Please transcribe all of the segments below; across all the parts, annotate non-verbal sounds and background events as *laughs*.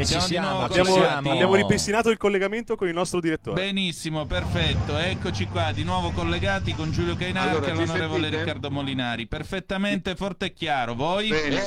Che ci siamo, abbiamo, ci siamo. abbiamo ripristinato il collegamento con il nostro direttore. Benissimo, perfetto. Eccoci qua, di nuovo collegati con Giulio Cainarca Allora, e l'onorevole sentite? Riccardo Molinari. Perfettamente forte e chiaro. Voi? Bene,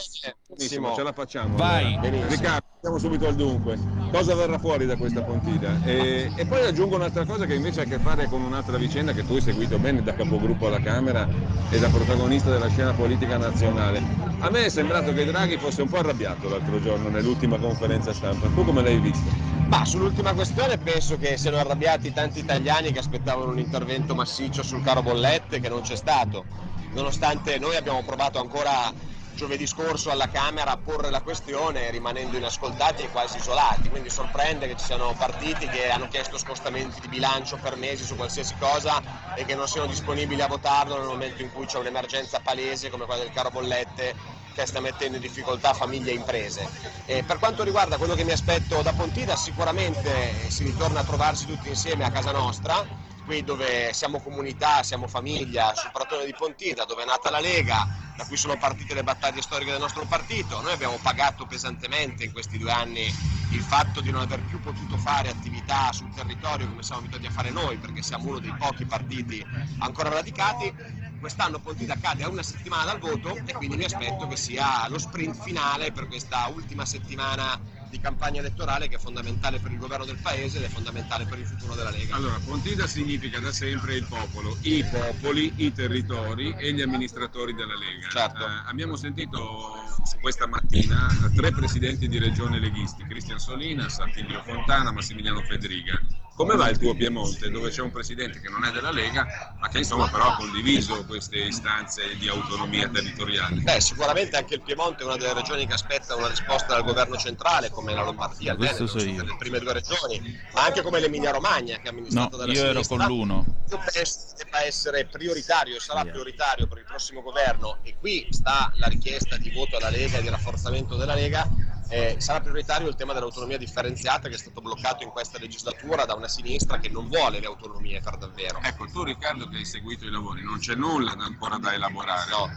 benissimo, ce la facciamo. Vai. Allora. Riccardo, andiamo subito al dunque. Cosa verrà fuori da questa pontida? E, e poi aggiungo un'altra cosa che invece ha a che fare con un'altra vicenda che tu hai seguito bene da capogruppo alla Camera e da protagonista della scena politica nazionale. A me è sembrato che Draghi fosse un po' arrabbiato l'altro giorno nell'ultima conferenza stampa. Tu come l'hai visto? Ma sull'ultima questione penso che siano arrabbiati tanti italiani che aspettavano un intervento massiccio sul caro bollette che non c'è stato, nonostante noi abbiamo provato ancora giovedì scorso alla Camera a porre la questione rimanendo inascoltati e quasi isolati, quindi sorprende che ci siano partiti che hanno chiesto scostamenti di bilancio per mesi su qualsiasi cosa e che non siano disponibili a votarlo nel momento in cui c'è un'emergenza palese come quella del caro bollette che sta mettendo in difficoltà famiglie e imprese. E per quanto riguarda quello che mi aspetto da Pontida, sicuramente si ritorna a trovarsi tutti insieme a casa nostra, qui dove siamo comunità, siamo famiglia, sul pratone di Pontida, dove è nata la Lega, da cui sono partite le battaglie storiche del nostro partito. Noi abbiamo pagato pesantemente in questi due anni il fatto di non aver più potuto fare attività sul territorio come siamo abituati a fare noi, perché siamo uno dei pochi partiti ancora radicati. Quest'anno Pontida cade a una settimana dal voto e quindi mi aspetto che sia lo sprint finale per questa ultima settimana di campagna elettorale che è fondamentale per il governo del paese ed è fondamentale per il futuro della Lega. Allora, Pontida significa da sempre il popolo, i popoli, i territori e gli amministratori della Lega. Certo. Eh, abbiamo sentito questa mattina tre presidenti di regione leghisti, Cristian Solinas, Attilio Fontana, Massimiliano Federica. Come va il tuo Piemonte, dove c'è un presidente che non è della Lega, ma che insomma però ha condiviso queste istanze di autonomia territoriale? Beh, sicuramente anche il Piemonte è una delle regioni che aspetta una risposta dal governo centrale, come la Lombardia, il Veneto, so sono io. le prime due regioni, ma anche come l'Emilia Romagna, che è amministrata No, dalla io ero sinistra. con l'uno. Io penso che debba essere prioritario e sarà prioritario per il prossimo governo, e qui sta la richiesta di voto alla Lega e di rafforzamento della Lega, eh, sarà prioritario il tema dell'autonomia differenziata che è stato bloccato in questa legislatura da una sinistra che non vuole le autonomie per davvero. Ecco, tu Riccardo che hai seguito i lavori, non c'è nulla da- ancora da elaborare. No.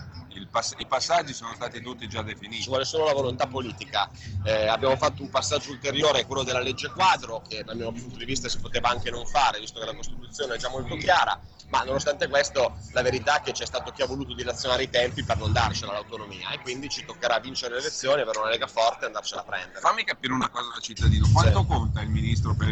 Pass- I passaggi sono stati tutti già definiti. ci vuole solo la volontà politica. Eh, abbiamo fatto un passaggio ulteriore, quello della legge quadro, che dal mio punto di vista si poteva anche non fare, visto che la Costituzione è già molto chiara, ma nonostante questo la verità è che c'è stato chi ha voluto dilazionare i tempi per non darcela l'autonomia e quindi ci toccherà vincere le elezioni, avere una Lega forte e andarcela a prendere. Fammi capire una cosa da cittadino, quanto conta il ministro per,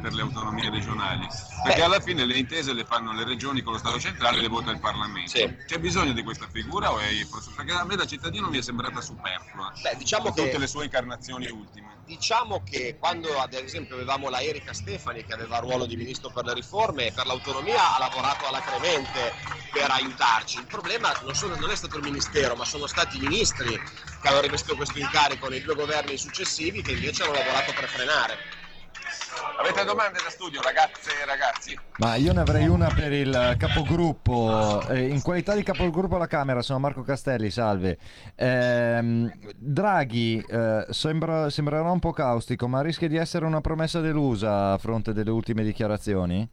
per le autonomie regionali? Perché Beh. alla fine le intese le fanno le regioni con lo Stato centrale e le vota il Parlamento. Sì. C'è bisogno di questa figura o è perché a me da cittadino mi è sembrata superflua? Beh, diciamo in tutte che- le sue incarnazioni ultime. Diciamo che quando ad esempio avevamo la Erika Stefani che aveva il ruolo di ministro per le riforme e per l'autonomia ha lavorato alacremente per aiutarci. Il problema non, sono- non è stato il ministero, ma sono stati i ministri che hanno rivestito questo incarico nei due governi successivi che invece hanno lavorato per frenare. Avete domande da studio, ragazze e ragazzi? Ma io ne avrei una per il capogruppo. Eh, in qualità di capogruppo alla Camera, sono Marco Castelli, salve. Ehm, Draghi eh, sembra- sembrerà un po' caustico, ma rischia di essere una promessa delusa a fronte delle ultime dichiarazioni?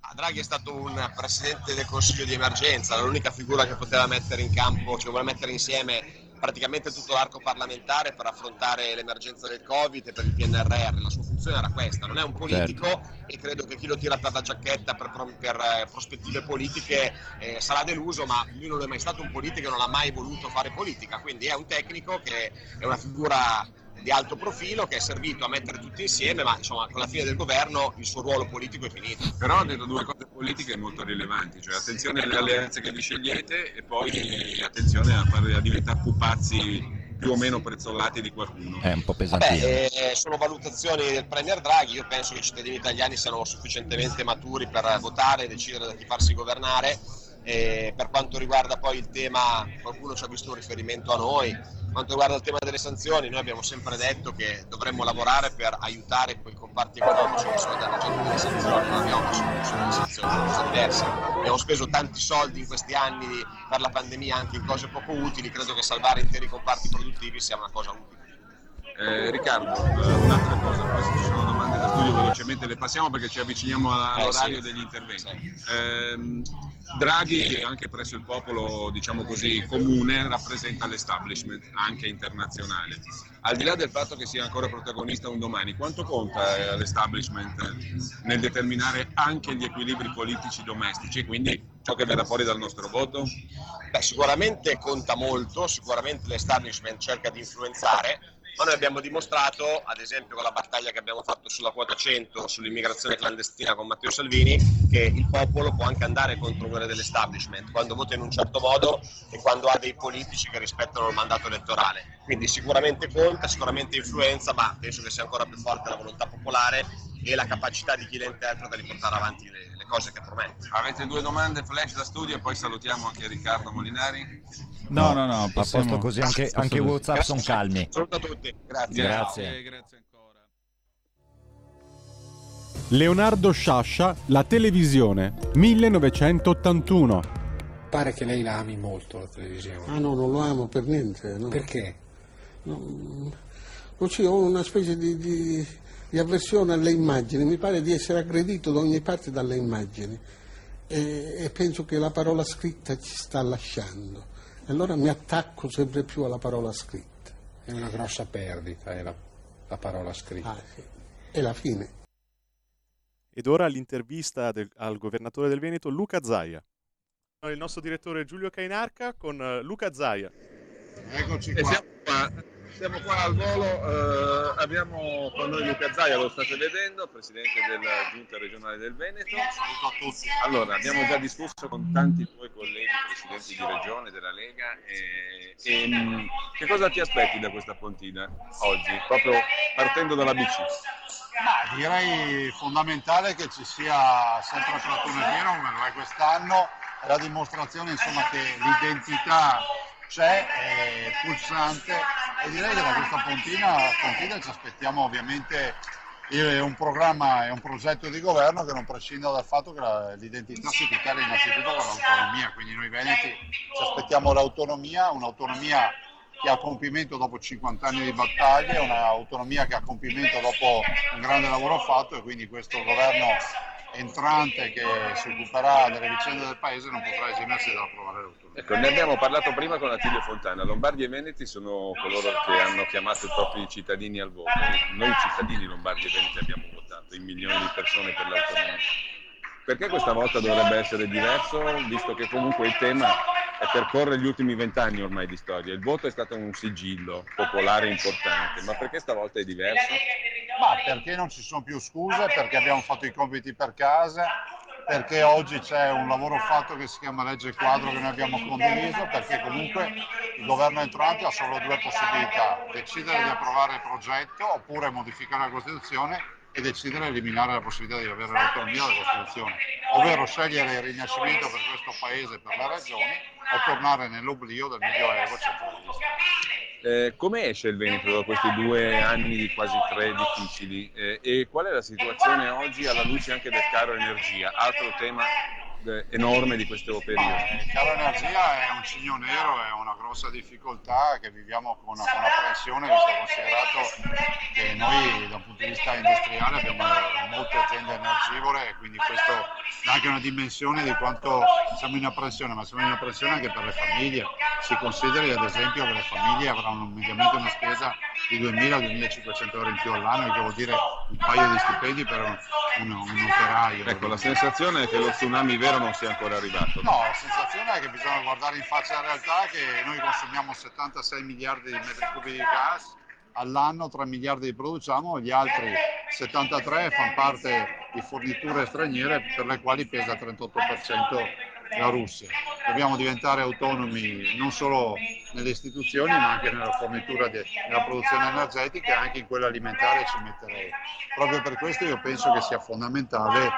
Ah, Draghi è stato un presidente del Consiglio di emergenza, l'unica figura che poteva mettere in campo, cioè vuole mettere insieme praticamente tutto l'arco parlamentare per affrontare l'emergenza del Covid e per il PNRR. La sua funzione era questa, non è un politico e credo che chi lo tira per la giacchetta per, pro- per, eh, prospettive politiche eh, sarà deluso, ma lui non è mai stato un politico e non ha mai voluto fare politica, quindi è un tecnico che è una figura di alto profilo che è servito a mettere tutti insieme, ma insomma con la fine del governo il suo ruolo politico è finito. Però ha detto due cose politiche molto rilevanti, cioè attenzione alle alleanze che vi scegliete e poi attenzione a, fare, a diventare pupazzi più o meno prezzolati di qualcuno. È un po' Vabbè, pesantino. eh, sono valutazioni del Premier Draghi, io penso che i cittadini italiani siano sufficientemente maturi per votare e decidere da chi farsi governare. E per quanto riguarda poi il tema, qualcuno ci ha visto un riferimento a noi, per quanto riguarda il tema delle sanzioni, noi abbiamo sempre detto che dovremmo lavorare per aiutare quei comparti economici che sono danneggiati dalle sanzioni, non abbiamo bisogno di sanzioni, sono una diversa. abbiamo speso tanti soldi in questi anni per la pandemia anche in cose poco utili, credo che salvare interi comparti produttivi sia una cosa utile. Eh, Riccardo, eh, un'altra cosa, poi se ci sono domande da studio velocemente le passiamo perché ci avviciniamo all'orario Eh, sì. degli interventi. Ehm, Draghi, anche presso il popolo, diciamo così, comune, rappresenta l'establishment anche internazionale. Al di là del fatto che sia ancora protagonista un domani, quanto conta eh, l'establishment nel determinare anche gli equilibri politici domestici, quindi ciò che verrà fuori dal nostro voto? Beh, sicuramente conta molto, sicuramente l'establishment cerca di influenzare, ma noi abbiamo dimostrato, ad esempio con la battaglia che abbiamo fatto sulla quota 100, sull'immigrazione clandestina con Matteo Salvini, che il popolo può anche andare contro quelle dell'establishment quando vota in un certo modo e quando ha dei politici che rispettano il mandato elettorale. Quindi sicuramente conta, sicuramente influenza, ma penso che sia ancora più forte la volontà popolare e la capacità di chi la interpreta di portare avanti le, cose che promette. Avete due domande flash da studio e poi salutiamo anche Riccardo Molinari. No, no, no, A possiamo... posto così, anche, anche. WhatsApp sono calmi. Saluto a tutti, grazie. Grazie. grazie ancora. Leonardo Sciascia, La televisione, 1981. Pare che lei la ami molto la televisione. Ah no, non lo amo per niente. No. Perché? Non ci ho una specie di, di- di avversione alle immagini, mi pare di essere aggredito da ogni parte dalle immagini e, e penso che la parola scritta ci sta lasciando. E allora mi attacco sempre più alla parola scritta. È una grossa perdita, è la, la parola scritta. Ah, sì. È la fine. Ed ora l'intervista del- al governatore del Veneto, Luca Zaia. Il nostro direttore Giulio Cainarca con eh, Luca Zaia. Eccoci qua. siamo qua, siamo qua al volo, eh, abbiamo con noi Luca Zaia, lo state vedendo, presidente della Giunta regionale del Veneto. Saluto a tutti. Allora, abbiamo già discusso con tanti tuoi colleghi, presidenti di regione, della Lega, e, e, che cosa ti aspetti da questa pontina oggi, proprio partendo dalla BC? Ma direi fondamentale che ci sia sempre il trattore pieno come lo è quest'anno, è la dimostrazione insomma, che l'identità c'è, è pulsante. E direi che da questa pontina, pontina ci aspettiamo ovviamente eh, un programma e un progetto di governo che non prescinda dal fatto che la- l'identità si tutela innanzitutto con l'autonomia, quindi noi veneti ci aspettiamo l'autonomia, un'autonomia che ha compimento dopo 50 anni di battaglie, un'autonomia che ha compimento dopo un grande lavoro fatto e quindi questo governo entrante che si occuperà delle vicende del paese non potrà esimersi dall'approvare l'autonomia. Ecco, ne abbiamo parlato prima con Attilio Fontana. Lombardi e Veneti sono coloro che hanno chiamato i propri cittadini al voto. Noi cittadini lombardi e veneti abbiamo votato in milioni di persone per l'autonomia. Perché questa volta dovrebbe essere diverso, visto che comunque il tema percorre gli ultimi vent'anni ormai di storia. Il voto è stato un sigillo popolare importante, ma perché stavolta è diverso? Ma perché non ci sono più scuse? Perché abbiamo fatto i compiti per casa, perché oggi c'è un lavoro fatto che si chiama legge quadro che noi abbiamo condiviso, perché comunque il governo entrante ha solo due possibilità, decidere di approvare il progetto oppure modificare la Costituzione e decidere di eliminare la possibilità di avere l'autonomia della Costituzione, ovvero scegliere il rinascimento per questo paese e per le regioni o tornare nell'oblio del medioevo centralista. Eh, come esce il Veneto da questi due anni di quasi tre difficili? Eh, e qual è la situazione oggi alla luce anche del caro energia, altro tema enorme di questo periodo? Caro energia è un cigno nero, è una grossa difficoltà che viviamo con, con apprensione, visto considerato che noi da un punto di vista industriale abbiamo molte aziende energivore e quindi questo dà anche una dimensione di quanto siamo in apprensione, ma siamo in apprensione anche per le famiglie. Si consideri ad esempio che le famiglie avranno mediamente una spesa di 2.000-2.500 euro in più all'anno, che vuol dire un paio di stipendi per un, un- un operaio. Ecco, la sensazione è che lo tsunami vero non sia ancora arrivato. No, la sensazione è che bisogna guardare in faccia la realtà che noi consumiamo 76 miliardi di metri cubi di gas all'anno, 3 miliardi li produciamo, gli altri 73 fanno parte di forniture straniere per le quali pesa il 38% la Russia. Dobbiamo diventare autonomi non solo nelle istituzioni ma anche nella fornitura de- nella produzione energetica e anche in quella alimentare ci metterei. Proprio per questo io penso che sia fondamentale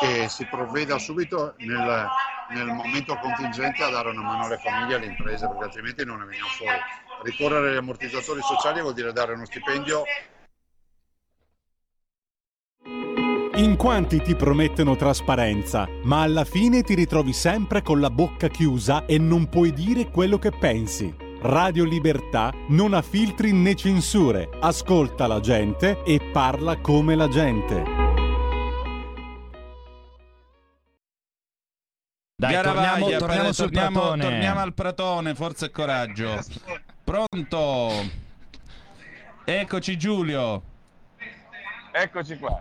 che si provveda subito nel, nel momento contingente a dare una mano alle famiglie e alle imprese perché altrimenti non ne veniamo fuori. Ricorrere agli ammortizzatori sociali vuol dire dare uno stipendio In quanti ti promettono trasparenza, ma alla fine ti ritrovi sempre con la bocca chiusa e non puoi dire quello che pensi. Radio Libertà non ha filtri né censure, ascolta la gente e parla come la gente. Dai, torniamo, torniamo per- sul torniamo- Pratone. torniamo al Pratone, forza e coraggio. Pronto? Eccoci Giulio. Eccoci qua.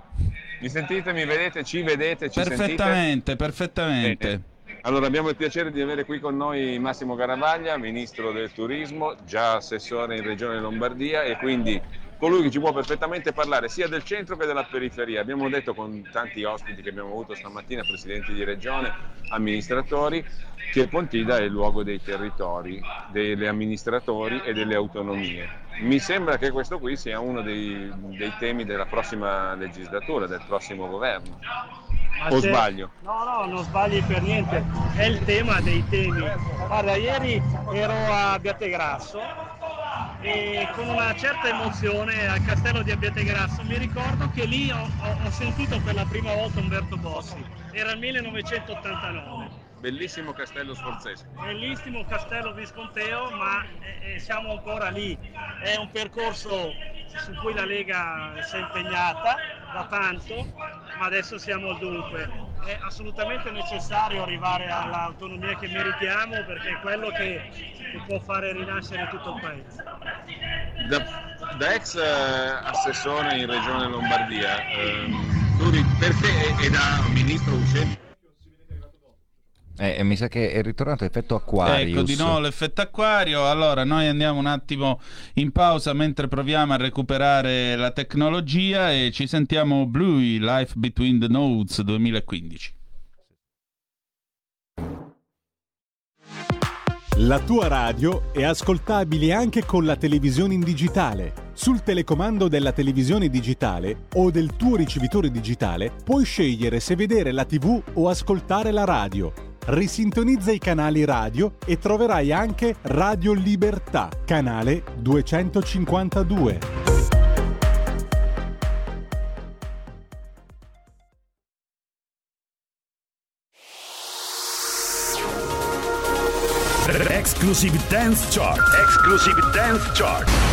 Mi sentite, mi vedete, ci vedete, ci sentite? Perfettamente, perfettamente. Allora abbiamo il piacere di avere qui con noi Massimo Garavaglia, Ministro del Turismo, già assessore in Regione Lombardia e quindi colui che ci può perfettamente parlare sia del centro che della periferia. Abbiamo detto con tanti ospiti che abbiamo avuto stamattina, presidenti di regione, amministratori, che Pontida è il luogo dei territori, degli amministratori e delle autonomie. Mi sembra che questo qui sia uno dei, dei temi della prossima legislatura, del prossimo governo. Ma O c'è- sbaglio? No, no, non sbagli per niente, è il tema dei temi. Guarda, ieri ero a Abbiategrasso e con una certa emozione al castello di Abbiategrasso mi ricordo che lì ho, ho- sentito per la prima volta Umberto Bossi, era il 1989. Bellissimo castello sforzesco. Bellissimo castello visconteo, ma eh, eh, siamo ancora lì. È un percorso su cui la Lega si è impegnata da tanto, ma adesso siamo al dunque. È assolutamente necessario arrivare all'autonomia che meritiamo perché è quello che, che può fare rinascere tutto il paese. Da, da ex eh, assessore in Regione Lombardia, ehm, tu e, e da ministro uscente Eh, mi sa che è ritornato effetto Aquarius. Ecco di nuovo l'effetto acquario. Allora, noi andiamo un attimo in pausa mentre proviamo a recuperare la tecnologia e ci sentiamo Bluey Life Between the Nodes 2015. La tua radio è ascoltabile anche con la televisione in digitale. Sul telecomando della televisione digitale o del tuo ricevitore digitale puoi scegliere se vedere la TV o ascoltare la radio. Risintonizza i canali radio e troverai anche Radio Libertà, canale 252. Exclusive Dance Chart. Exclusive Dance Chart.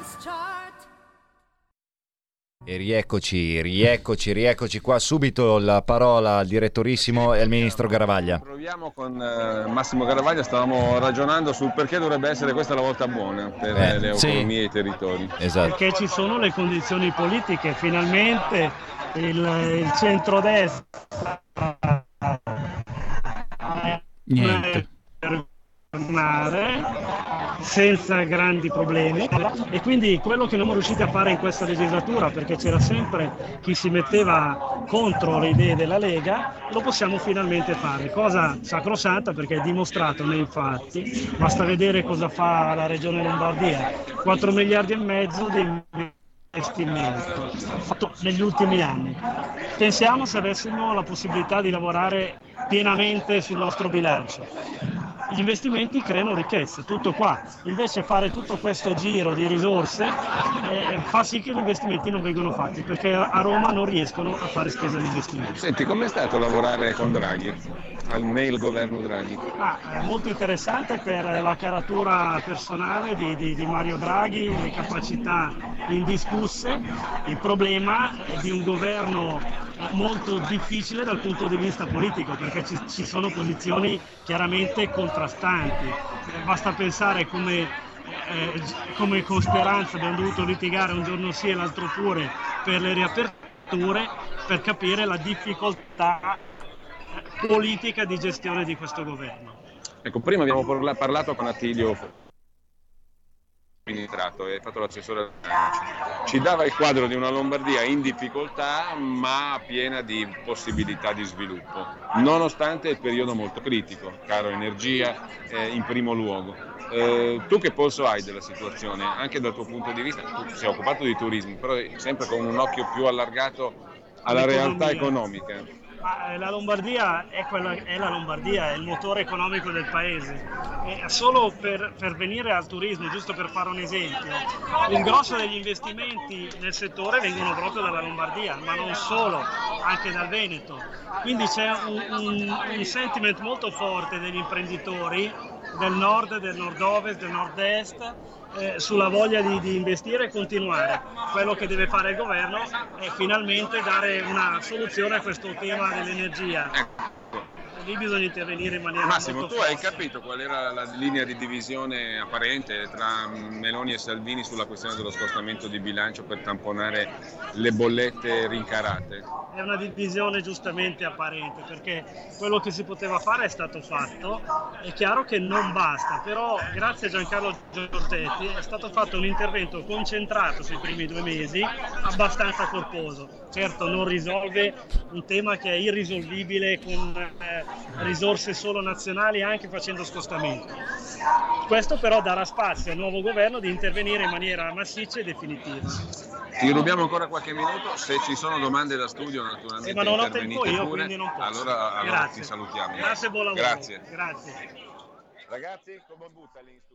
E rieccoci, rieccoci, rieccoci qua subito la parola al direttorissimo e al ministro Garavaglia. Proviamo con eh, Massimo Garavaglia, stavamo ragionando sul perché dovrebbe essere questa la volta buona per Eh, le sì. autonomie e i territori. Esatto. Perché ci sono le condizioni politiche, finalmente il, il centrodestra Niente. Per governare senza grandi problemi. E quindi quello che non siamo riusciti a fare in questa legislatura perché c'era sempre chi si metteva contro le idee della Lega lo possiamo finalmente fare. Cosa sacrosanta perché è dimostrato nei fatti. Basta vedere cosa fa la regione Lombardia. 4 miliardi e mezzo di investimento fatto negli ultimi anni. Pensiamo se avessimo la possibilità di lavorare pienamente sul nostro bilancio. Gli investimenti creano ricchezza, tutto qua. Invece fare tutto questo giro di risorse eh, fa sì che gli investimenti non vengono fatti, perché a Roma non riescono a fare spesa di investimenti. Senti, com'è stato lavorare con Draghi, al nel governo Draghi? Ah, è molto interessante per la caratura personale di, di- di Mario Draghi, le capacità indiscusse, il problema è di un governo molto difficile dal punto di vista politico perché ci, ci sono posizioni chiaramente contrastanti. Basta pensare come, eh, come con Speranza abbiamo dovuto litigare un giorno sì e l'altro pure per le riaperture per capire la difficoltà politica di gestione di questo governo. Ecco, prima abbiamo parla- parlato con Attilio amministrato e fatto l'assessore. Ci dava il quadro di una Lombardia in difficoltà ma piena di possibilità di sviluppo, nonostante il periodo molto critico, caro energia eh, in primo luogo. Eh, tu che polso hai della situazione, anche dal tuo punto di vista? Tu sei occupato di turismo, però sempre con un occhio più allargato alla realtà economica. Ma, eh, la Lombardia è, quella, è la Lombardia, è il motore economico del paese. E solo per, per venire al turismo, giusto per fare un esempio, il grosso degli investimenti nel settore vengono proprio dalla Lombardia, ma non solo, anche dal Veneto. Quindi c'è un, un- un sentiment molto forte degli imprenditori del nord, del nord-ovest, del nord-est eh, sulla voglia di, di investire e continuare. Quello che deve fare il governo è finalmente dare una soluzione a questo tema dell'energia. Lì bisogna intervenire in maniera Massimo, tu hai capito qual era la linea di divisione apparente tra Meloni e Salvini sulla questione dello scostamento di bilancio per tamponare le bollette rincarate? È una divisione giustamente apparente perché quello che si poteva fare è stato fatto. È chiaro che non basta, però grazie a Giancarlo Giorgetti è stato fatto un intervento concentrato sui primi due mesi, abbastanza corposo. Certo non risolve un tema che è irrisolvibile con eh, risorse solo nazionali anche facendo scostamenti. Questo però darà spazio al nuovo governo di intervenire in maniera massiccia e definitiva. Ti rubiamo ancora qualche minuto, se ci sono domande da studio naturalmente Eh, ma non ho tempo io, pure. quindi non posso. Allora, allora Grazie. ti salutiamo. Grazie buon lavoro. Grazie. Grazie. Ragazzi, come butta lì in studio?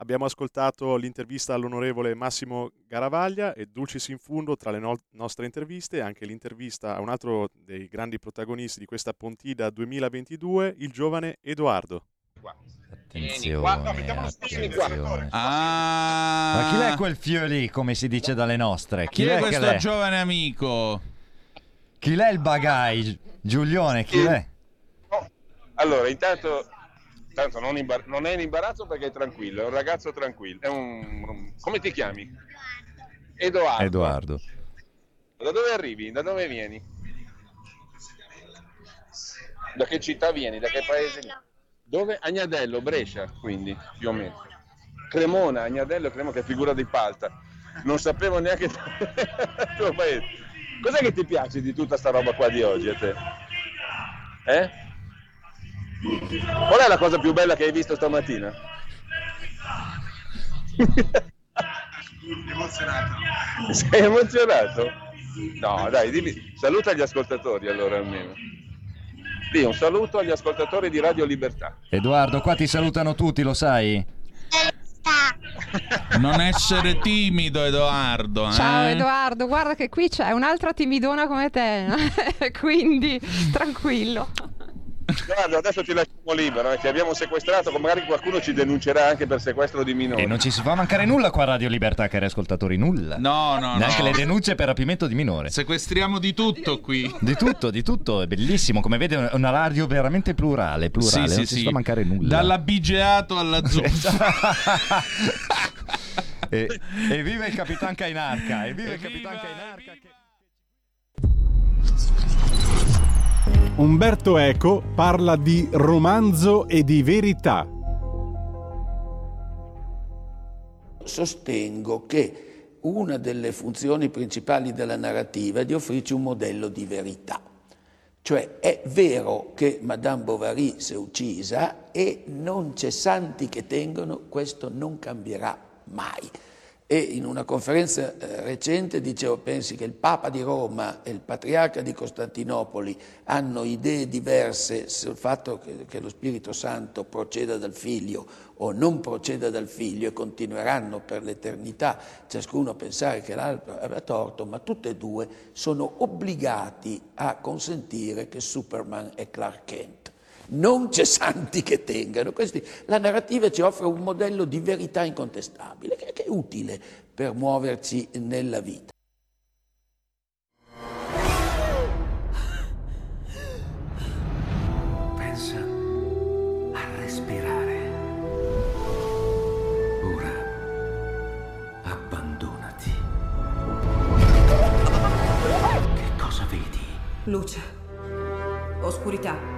Abbiamo ascoltato l'intervista all'onorevole Massimo Garavaglia e Dulcis in fundo tra le no- nostre interviste anche l'intervista a un altro dei grandi protagonisti di questa Pontida 2022, il giovane Edoardo. Attenzione, attenzione. Ah, Ma chi è quel fio lì, come si dice dalle nostre? chi è che questo l'è? giovane amico? Chi l'è il bagai? Giulione, chi l'è? Allora, intanto, intanto non, imbar- non è in imbarazzo perché è tranquillo, è un ragazzo tranquillo. È un... Come ti chiami? Edoardo. Edoardo. Da dove arrivi? Da dove vieni? Da che città vieni? Da che paese? Dove? Agnadello, Brescia, quindi, più o meno. Cremona, Agnadello, Cremona, che figura di palta. Non sapevo neanche *laughs* il tuo paese. Cos'è che ti piace di tutta sta roba qua di oggi a te? Eh? Qual è la cosa più bella che hai visto stamattina? Emozionato. Sei emozionato? No, dai, dimmi, saluta gli ascoltatori allora almeno. Dì un saluto agli ascoltatori di Radio Libertà. Edoardo, qua ti salutano tutti, lo sai? Non essere timido, Edoardo. Ciao eh? Edoardo, guarda che qui c'è un'altra timidona come te, *laughs* quindi tranquillo. Guarda, adesso ti lasciamo libero, eh, ti abbiamo sequestrato, magari qualcuno ci denuncerà anche per sequestro di minori. E non ci si fa mancare nulla qua a Radio Libertà, cari ascoltatori, nulla. No, no, Neanche no. le denunce per rapimento di minore. Sequestriamo di tutto qui. Di tutto, di tutto, è bellissimo. Come vede è una radio veramente plurale, plurale, Sì, non sì, ci si sì. fa mancare nulla. Dall'abigeato alla zuppa. *laughs* e, e viva il Capitan Cainarca, e viva il Capitan Cainarca. che- Umberto Eco parla di romanzo e di verità. Sostengo che una delle funzioni principali della narrativa è di offrirci un modello di verità. Cioè è vero che Madame Bovary si è uccisa e non c'è santi che tengono, questo non cambierà mai. E in una conferenza eh, recente dicevo, pensi che il Papa di Roma e il Patriarca di Costantinopoli hanno idee diverse sul fatto che, che lo Spirito Santo proceda dal Figlio o non proceda dal Figlio e continueranno per l'eternità ciascuno a pensare che l'altro aveva torto, ma tutte e due sono obbligati a consentire che Superman è Clark Kent. Non c'è santi che tengano. Questi- la narrativa ci offre un modello di verità incontestabile che, che è utile per muoverci nella vita. Pensa a respirare. Ora abbandonati. Che cosa vedi? Luce. Oscurità.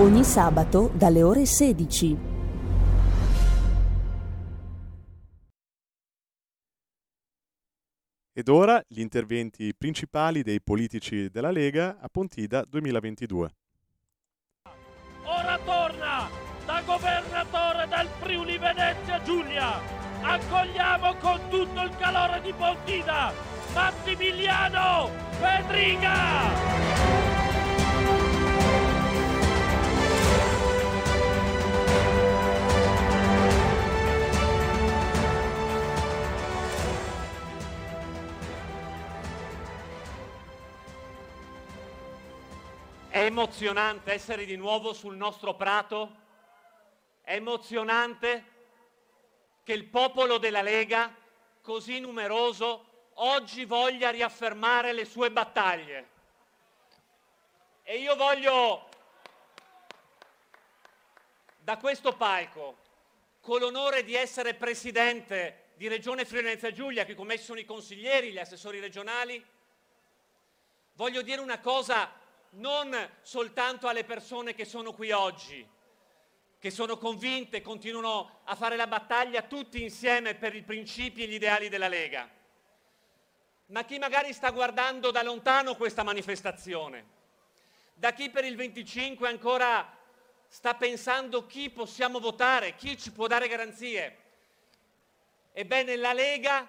Ogni sabato dalle ore 16. Ed ora gli interventi principali dei politici della Lega a Pontida 2022. Ora torna da governatore del Friuli Venezia Giulia. Accogliamo con tutto il calore di Pontida Massimiliano Pedriga. Emozionante essere di nuovo sul nostro prato? È emozionante che il popolo della Lega, così numeroso, oggi voglia riaffermare le sue battaglie. E io voglio, da questo palco, con l'onore di essere presidente di Regione Friuli Venezia Giulia, qui con me sono i consiglieri, gli assessori regionali, voglio dire una cosa non soltanto alle persone che sono qui oggi, che sono convinte e continuano a fare la battaglia tutti insieme per i principi e gli ideali della Lega, ma chi magari sta guardando da lontano questa manifestazione, da chi per il 25 ancora sta pensando chi possiamo votare, chi ci può dare garanzie. Ebbene, la Lega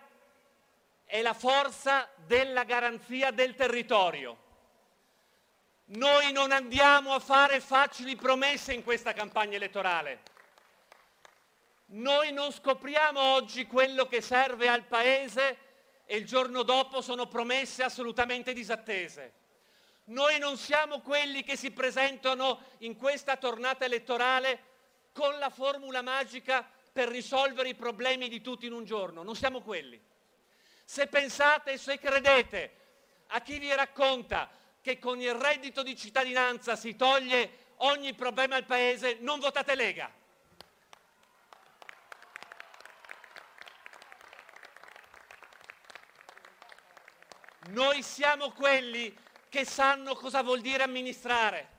è la forza della garanzia del territorio. Noi non andiamo a fare facili promesse in questa campagna elettorale. Noi non scopriamo oggi quello che serve al Paese e il giorno dopo sono promesse assolutamente disattese. Noi non siamo quelli che si presentano in questa tornata elettorale con la formula magica per risolvere i problemi di tutti in un giorno. Non siamo quelli. Se pensate e se credete a chi vi racconta che con il reddito di cittadinanza si toglie ogni problema al Paese, non votate Lega. Noi siamo quelli che sanno cosa vuol dire amministrare,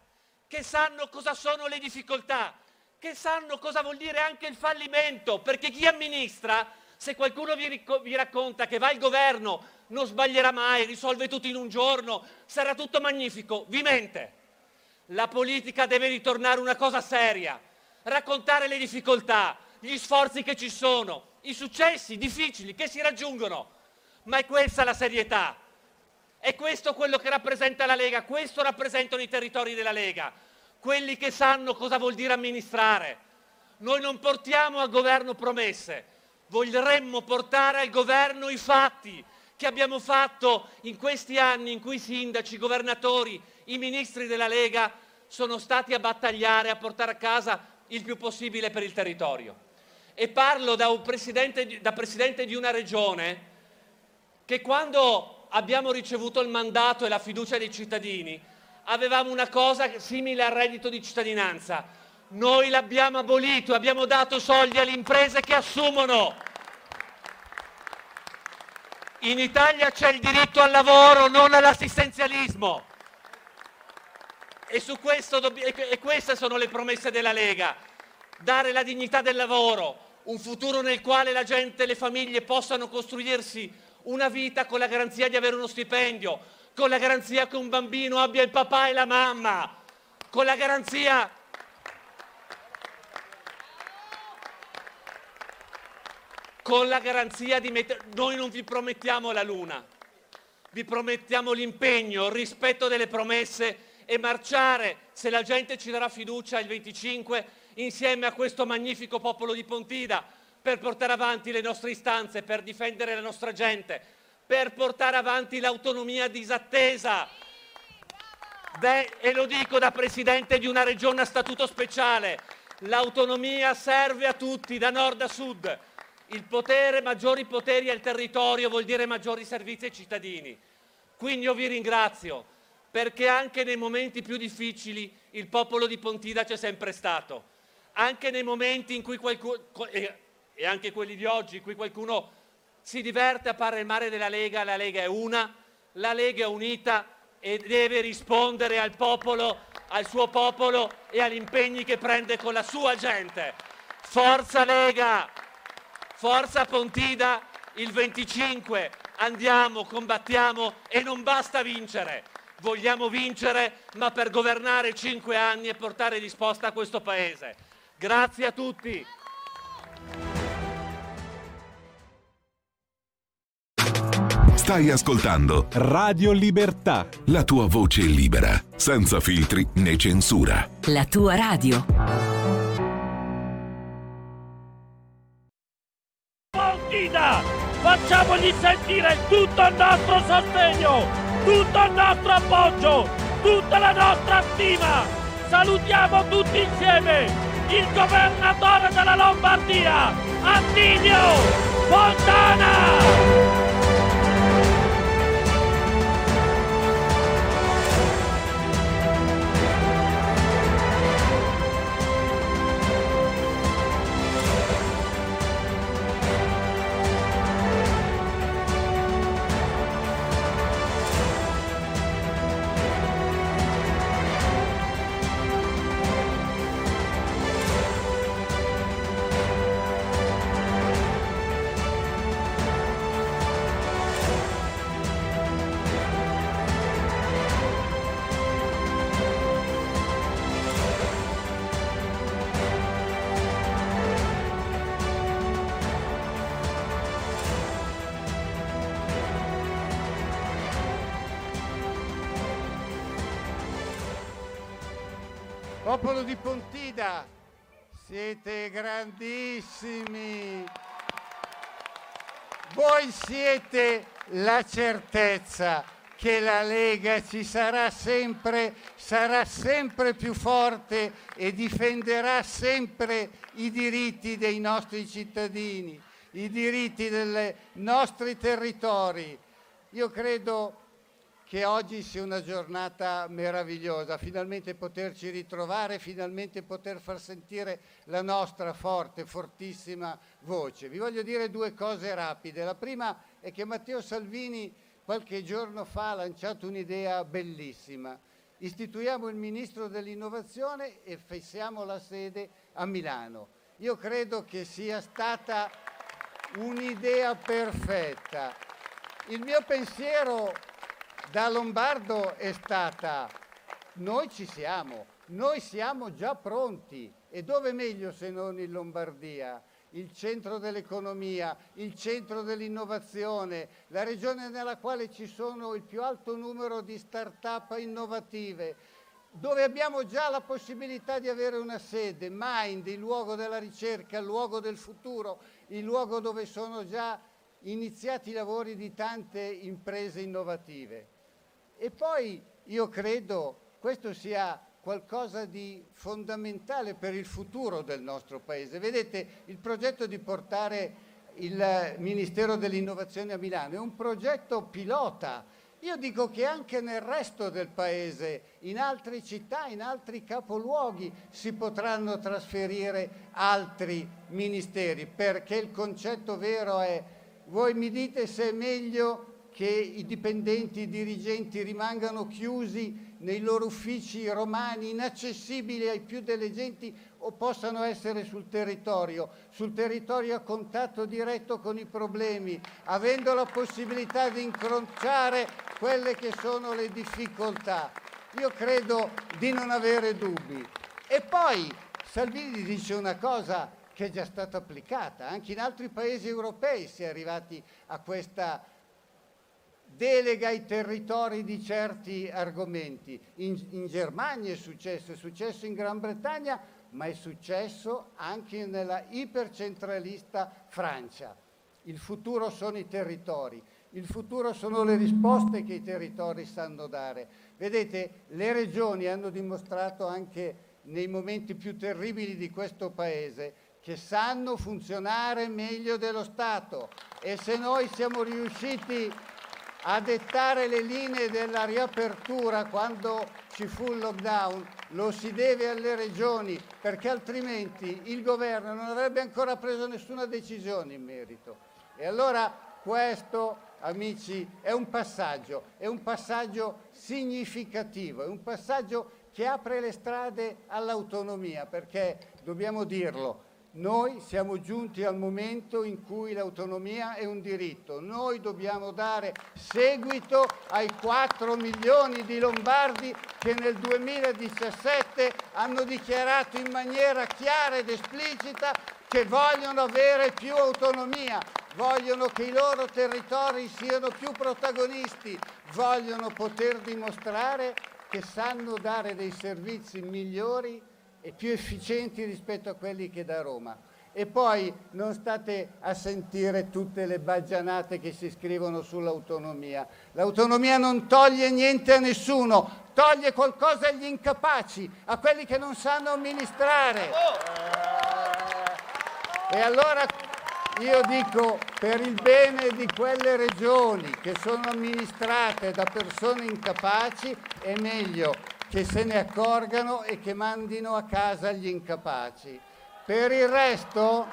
che sanno cosa sono le difficoltà, che sanno cosa vuol dire anche il fallimento, perché chi amministra, se qualcuno vi, vi racconta che va al governo, non sbaglierà mai, risolve tutto in un giorno, sarà tutto magnifico, vi mente. La politica deve ritornare una cosa seria, raccontare le difficoltà, gli sforzi che ci sono, i successi difficili che si raggiungono, ma è questa la serietà. È questo quello che rappresenta la Lega, questo rappresentano i territori della Lega, quelli che sanno cosa vuol dire amministrare. Noi non portiamo al governo promesse, vorremmo portare al governo i fatti che abbiamo fatto in questi anni in cui i sindaci, i governatori, i ministri della Lega sono stati a battagliare, a portare a casa il più possibile per il territorio. E parlo da, presidente, da presidente di una regione che quando abbiamo ricevuto il mandato e la fiducia dei cittadini avevamo una cosa simile al reddito di cittadinanza. Noi l'abbiamo abolito, abbiamo dato soldi alle imprese che assumono. In Italia c'è il diritto al lavoro, non all'assistenzialismo. E, e que- e queste sono le promesse della Lega. Dare la dignità del lavoro, un futuro nel quale la gente, le famiglie possano costruirsi una vita con la garanzia di avere uno stipendio, con la garanzia che un bambino abbia il papà e la mamma, con la garanzia con la garanzia di mettere... Noi non vi promettiamo la luna, vi promettiamo l'impegno, il rispetto delle promesse e marciare, se la gente ci darà fiducia il 25, insieme a questo magnifico popolo di Pontida, per portare avanti le nostre istanze, per difendere la nostra gente, per portare avanti l'autonomia disattesa. Beh, e lo dico da presidente di una regione a statuto speciale, l'autonomia serve a tutti, da nord a sud. Il potere, maggiori poteri al territorio vuol dire maggiori servizi ai cittadini. Quindi io vi ringrazio perché anche nei momenti più difficili il popolo di Pontida c'è sempre stato. Anche nei momenti in cui qualcuno, e anche quelli di oggi, in cui qualcuno si diverte a parlare della Lega, la Lega è una, la Lega è unita e deve rispondere al popolo, al suo popolo e agli impegni che prende con la sua gente. Forza Lega! Forza Pontida! Il 25 andiamo, combattiamo e non basta vincere. Vogliamo vincere, ma per governare cinque anni e portare risposta a questo Paese. Grazie a tutti. Stai ascoltando Radio Libertà. la tua voce libera, senza filtri né censura. La tua radio. Pontida! Facciamogli sentire tutto il nostro sostegno, tutto il nostro appoggio, tutta la nostra stima! Salutiamo tutti insieme il governatore della Lombardia, Attilio Fontana! Pontida, siete grandissimi. Voi siete la certezza che la Lega ci sarà sempre, sarà sempre più forte e difenderà sempre i diritti dei nostri cittadini, i diritti dei nostri territori. Io credo che oggi sia una giornata meravigliosa, finalmente poterci ritrovare, finalmente poter far sentire la nostra forte, fortissima voce. Vi voglio dire due cose rapide. La prima è che Matteo Salvini qualche giorno fa ha lanciato un'idea bellissima. Istituiamo il ministro dell'innovazione e fissiamo la sede a Milano. Io credo che sia stata un'idea perfetta. Il mio pensiero da Lombardo è stata noi ci siamo, noi siamo già pronti e dove meglio se non in Lombardia? Il centro dell'economia, il centro dell'innovazione, la regione nella quale ci sono il più alto numero di start-up innovative, dove abbiamo già la possibilità di avere una sede, Mind, il luogo della ricerca, il luogo del futuro, il luogo dove sono già iniziati i lavori di tante imprese innovative. E poi io credo questo sia qualcosa di fondamentale per il futuro del nostro Paese. Vedete, il progetto di portare il Ministero dell'Innovazione a Milano è un progetto pilota. Io dico che anche nel resto del Paese, in altre città, in altri capoluoghi, si potranno trasferire altri ministeri, perché il concetto vero è, voi mi dite se è meglio che i dipendenti, i dirigenti rimangano chiusi nei loro uffici romani, inaccessibili ai più delle genti o possano essere sul territorio, sul territorio a contatto diretto con i problemi, avendo la possibilità di incrociare quelle che sono le difficoltà. Io credo di non avere dubbi. E poi Salvini dice una cosa che è già stata applicata, anche in altri paesi europei si è arrivati a questa delega ai territori di certi argomenti. In, in, Germania è successo, è successo in Gran Bretagna, ma è successo anche nella ipercentralista Francia. Il futuro sono i territori, il futuro sono le risposte che i territori sanno dare. Vedete, le regioni hanno dimostrato anche nei momenti più terribili di questo Paese che sanno funzionare meglio dello Stato e se noi siamo riusciti a dettare le linee della riapertura quando ci fu il lockdown, lo si deve alle regioni perché altrimenti il governo non avrebbe ancora preso nessuna decisione in merito. E allora questo, amici, è un passaggio, è un passaggio significativo, è un passaggio che apre le strade all'autonomia perché, dobbiamo dirlo, noi siamo giunti al momento in cui l'autonomia è un diritto. Noi dobbiamo dare seguito ai 4 milioni di lombardi che nel 2017 hanno dichiarato in maniera chiara ed esplicita che vogliono avere più autonomia, vogliono che i loro territori siano più protagonisti, vogliono poter dimostrare che sanno dare dei servizi migliori e più efficienti rispetto a quelli che da Roma. E poi non state a sentire tutte le baggianate che si scrivono sull'autonomia. L'autonomia non toglie niente a nessuno, toglie qualcosa agli incapaci, a quelli che non sanno amministrare. E allora io dico, per il bene di quelle regioni che sono amministrate da persone incapaci, è meglio che se ne accorgano e che mandino a casa gli incapaci. Per il resto,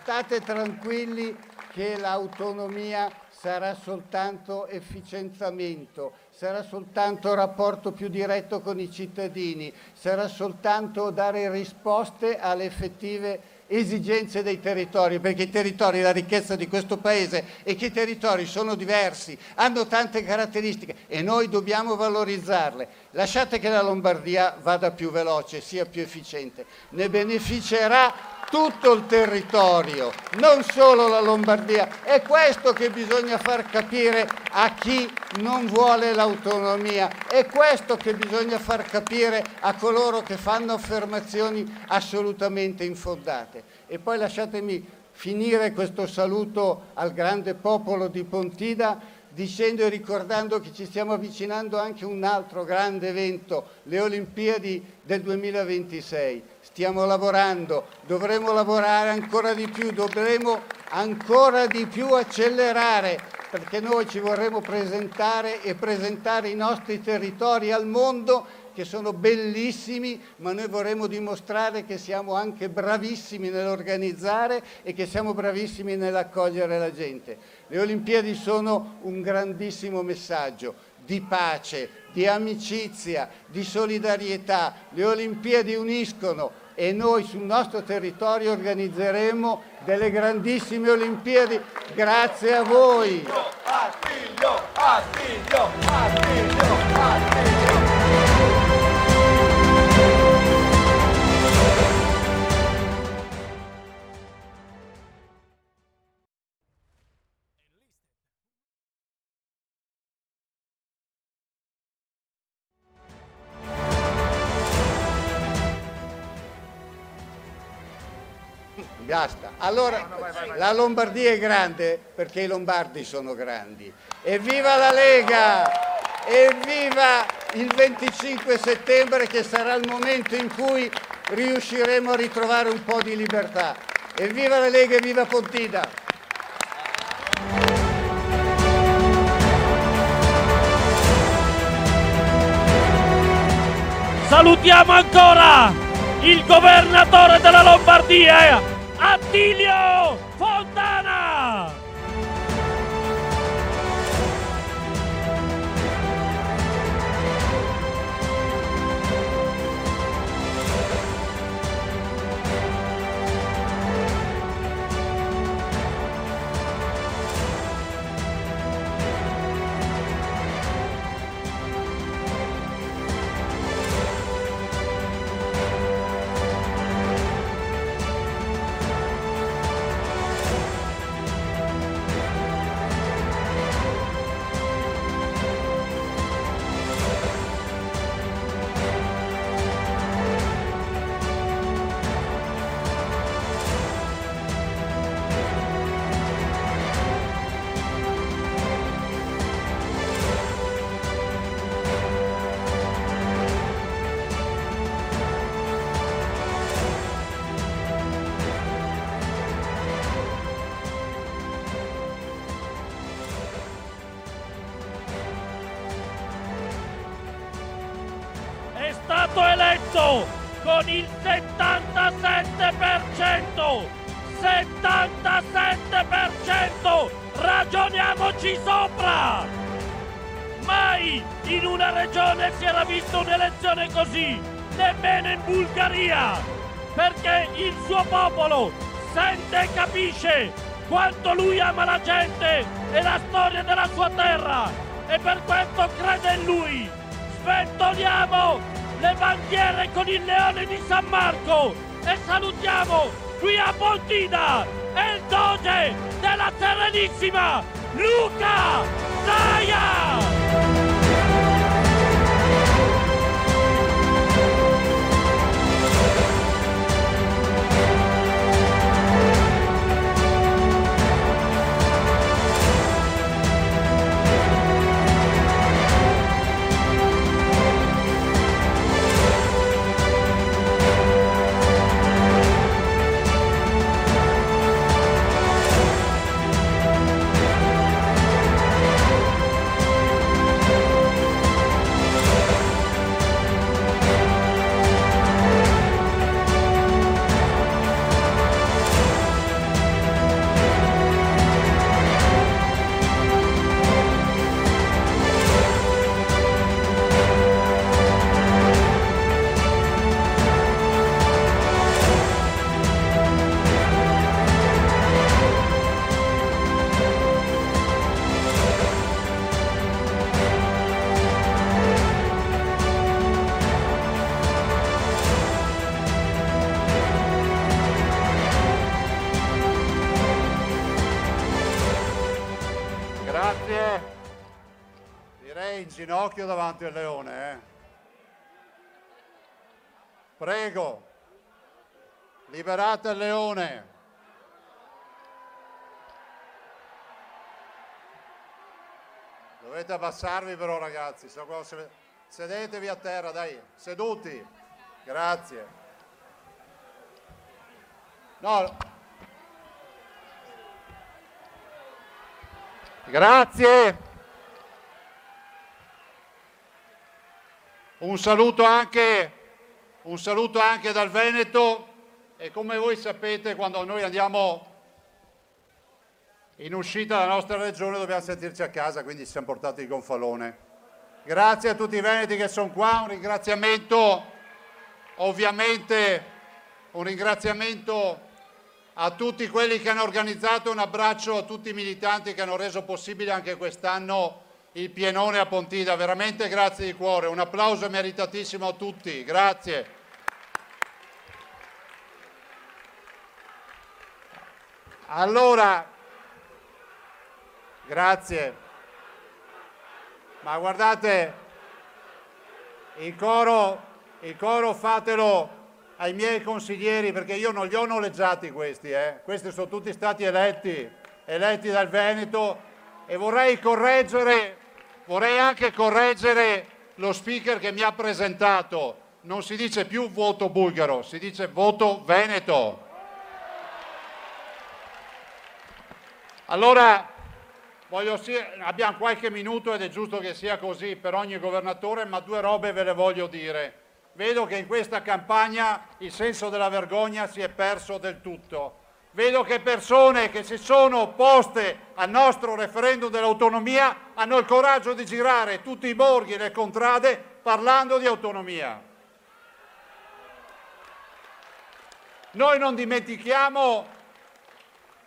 state tranquilli che l'autonomia sarà soltanto efficienzamento, sarà soltanto rapporto più diretto con i cittadini, sarà soltanto dare risposte alle effettive esigenze dei territori, perché i territori, la ricchezza di questo paese è che i territori sono diversi, hanno tante caratteristiche e noi dobbiamo valorizzarle. Lasciate che la Lombardia vada più veloce, sia più efficiente, ne beneficerà tutto il territorio, non solo la Lombardia. È questo che bisogna far capire a chi non vuole l'autonomia, è questo che bisogna far capire a coloro che fanno affermazioni assolutamente infondate. E poi lasciatemi finire questo saluto al grande popolo di Pontida dicendo e ricordando che ci stiamo avvicinando anche a un altro grande evento, le Olimpiadi del 2026 stiamo lavorando, dovremo lavorare ancora di più, dovremo ancora di più accelerare perché noi ci vorremmo presentare e presentare i nostri territori al mondo che sono bellissimi, ma noi vorremmo dimostrare che siamo anche bravissimi nell'organizzare e che siamo bravissimi nell'accogliere la gente. Le Olimpiadi sono un grandissimo messaggio di pace, di amicizia, di solidarietà. Le Olimpiadi uniscono e noi sul nostro territorio organizzeremo delle grandissime Olimpiadi grazie a voi. Attilio, Attilio, Attilio. Basta. Allora, la Lombardia è grande perché i lombardi sono grandi. Evviva la Lega! Evviva il 25 settembre che sarà il momento in cui riusciremo a ritrovare un po' di libertà. Evviva la Lega e viva Pontida! Salutiamo ancora il governatore della Lombardia, Attilio davanti al leone. eh. Prego. Liberate il leone. Dovete abbassarvi però ragazzi, sedetevi a terra, dai, seduti. Grazie. No. Grazie. Un saluto anche, un saluto anche dal Veneto e come voi sapete quando noi andiamo in uscita dalla nostra regione dobbiamo sentirci a casa, quindi ci siamo portati il gonfalone. Grazie a tutti i veneti che sono qua, un ringraziamento ovviamente, un ringraziamento a tutti quelli che hanno organizzato, un abbraccio a tutti i militanti che hanno reso possibile anche quest'anno il pienone a Pontida, veramente grazie di cuore, un applauso meritatissimo a tutti, grazie. Allora, grazie. Ma guardate, il coro, il coro fatelo ai miei consiglieri perché io non li ho noleggiati questi, eh. questi sono tutti stati eletti, eletti dal Veneto e vorrei correggere, vorrei anche correggere lo speaker che mi ha presentato. Non si dice più voto bulgaro, si dice voto veneto. Allora, abbiamo qualche minuto ed è giusto che sia così per ogni governatore, ma due robe ve le voglio dire. Vedo che in questa campagna il senso della vergogna si è perso del tutto. Vedo che persone che si sono opposte al nostro referendum dell'autonomia hanno il coraggio di girare tutti i borghi e le contrade parlando di autonomia. Noi non dimentichiamo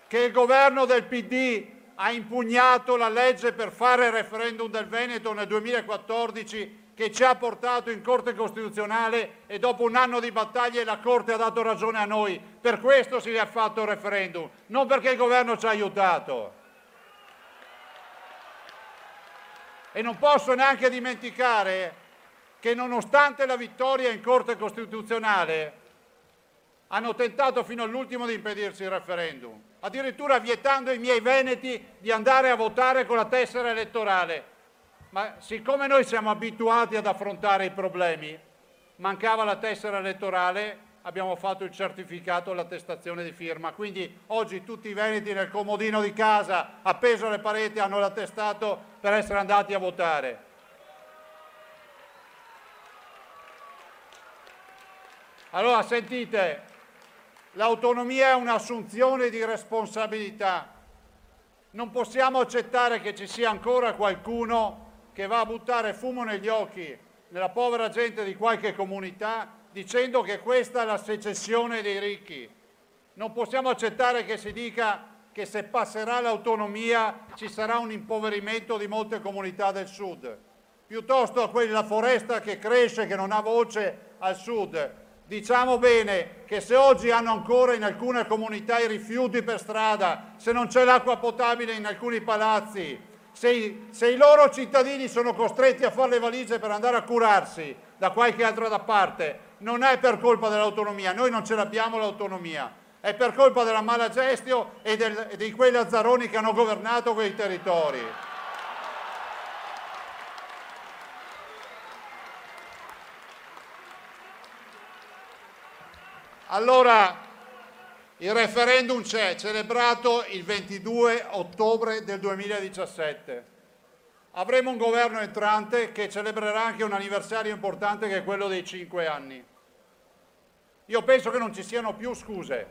che il governo del PD ha impugnato la legge per fare il referendum del Veneto nel 2014 che ci ha portato in Corte Costituzionale e dopo un anno di battaglie la Corte ha dato ragione a noi. Per questo si è fatto il referendum, non perché il governo ci ha aiutato. E non posso neanche dimenticare che nonostante la vittoria in Corte Costituzionale hanno tentato fino all'ultimo di impedirci il referendum, addirittura vietando ai miei veneti di andare a votare con la tessera elettorale. Ma siccome noi siamo abituati ad affrontare i problemi, mancava la tessera elettorale, abbiamo fatto il certificato e l'attestazione di firma. Quindi oggi tutti i veneti nel comodino di casa, appeso alle pareti, hanno l'attestato per essere andati a votare. Allora, sentite, l'autonomia è un'assunzione di responsabilità. Non possiamo accettare che ci sia ancora qualcuno che va a buttare fumo negli occhi nella povera gente di qualche comunità dicendo che questa è la secessione dei ricchi. Non possiamo accettare che si dica che se passerà l'autonomia ci sarà un impoverimento di molte comunità del sud. Piuttosto a quella foresta che cresce, che non ha voce al sud. Diciamo bene che se oggi hanno ancora in alcune comunità i rifiuti per strada, se non c'è l'acqua potabile in alcuni palazzi, se se i loro cittadini sono costretti a fare le valigie per andare a curarsi da qualche altra da parte, non è per colpa dell'autonomia, noi non ce l'abbiamo l'autonomia, è per colpa della mala gestio e, del, e di quei lazzaroni che hanno governato quei territori. Allora, il referendum c'è, celebrato il 22 ottobre del 2017. Avremo un governo entrante che celebrerà anche un anniversario importante che è quello dei cinque anni. Io penso che non ci siano più scuse.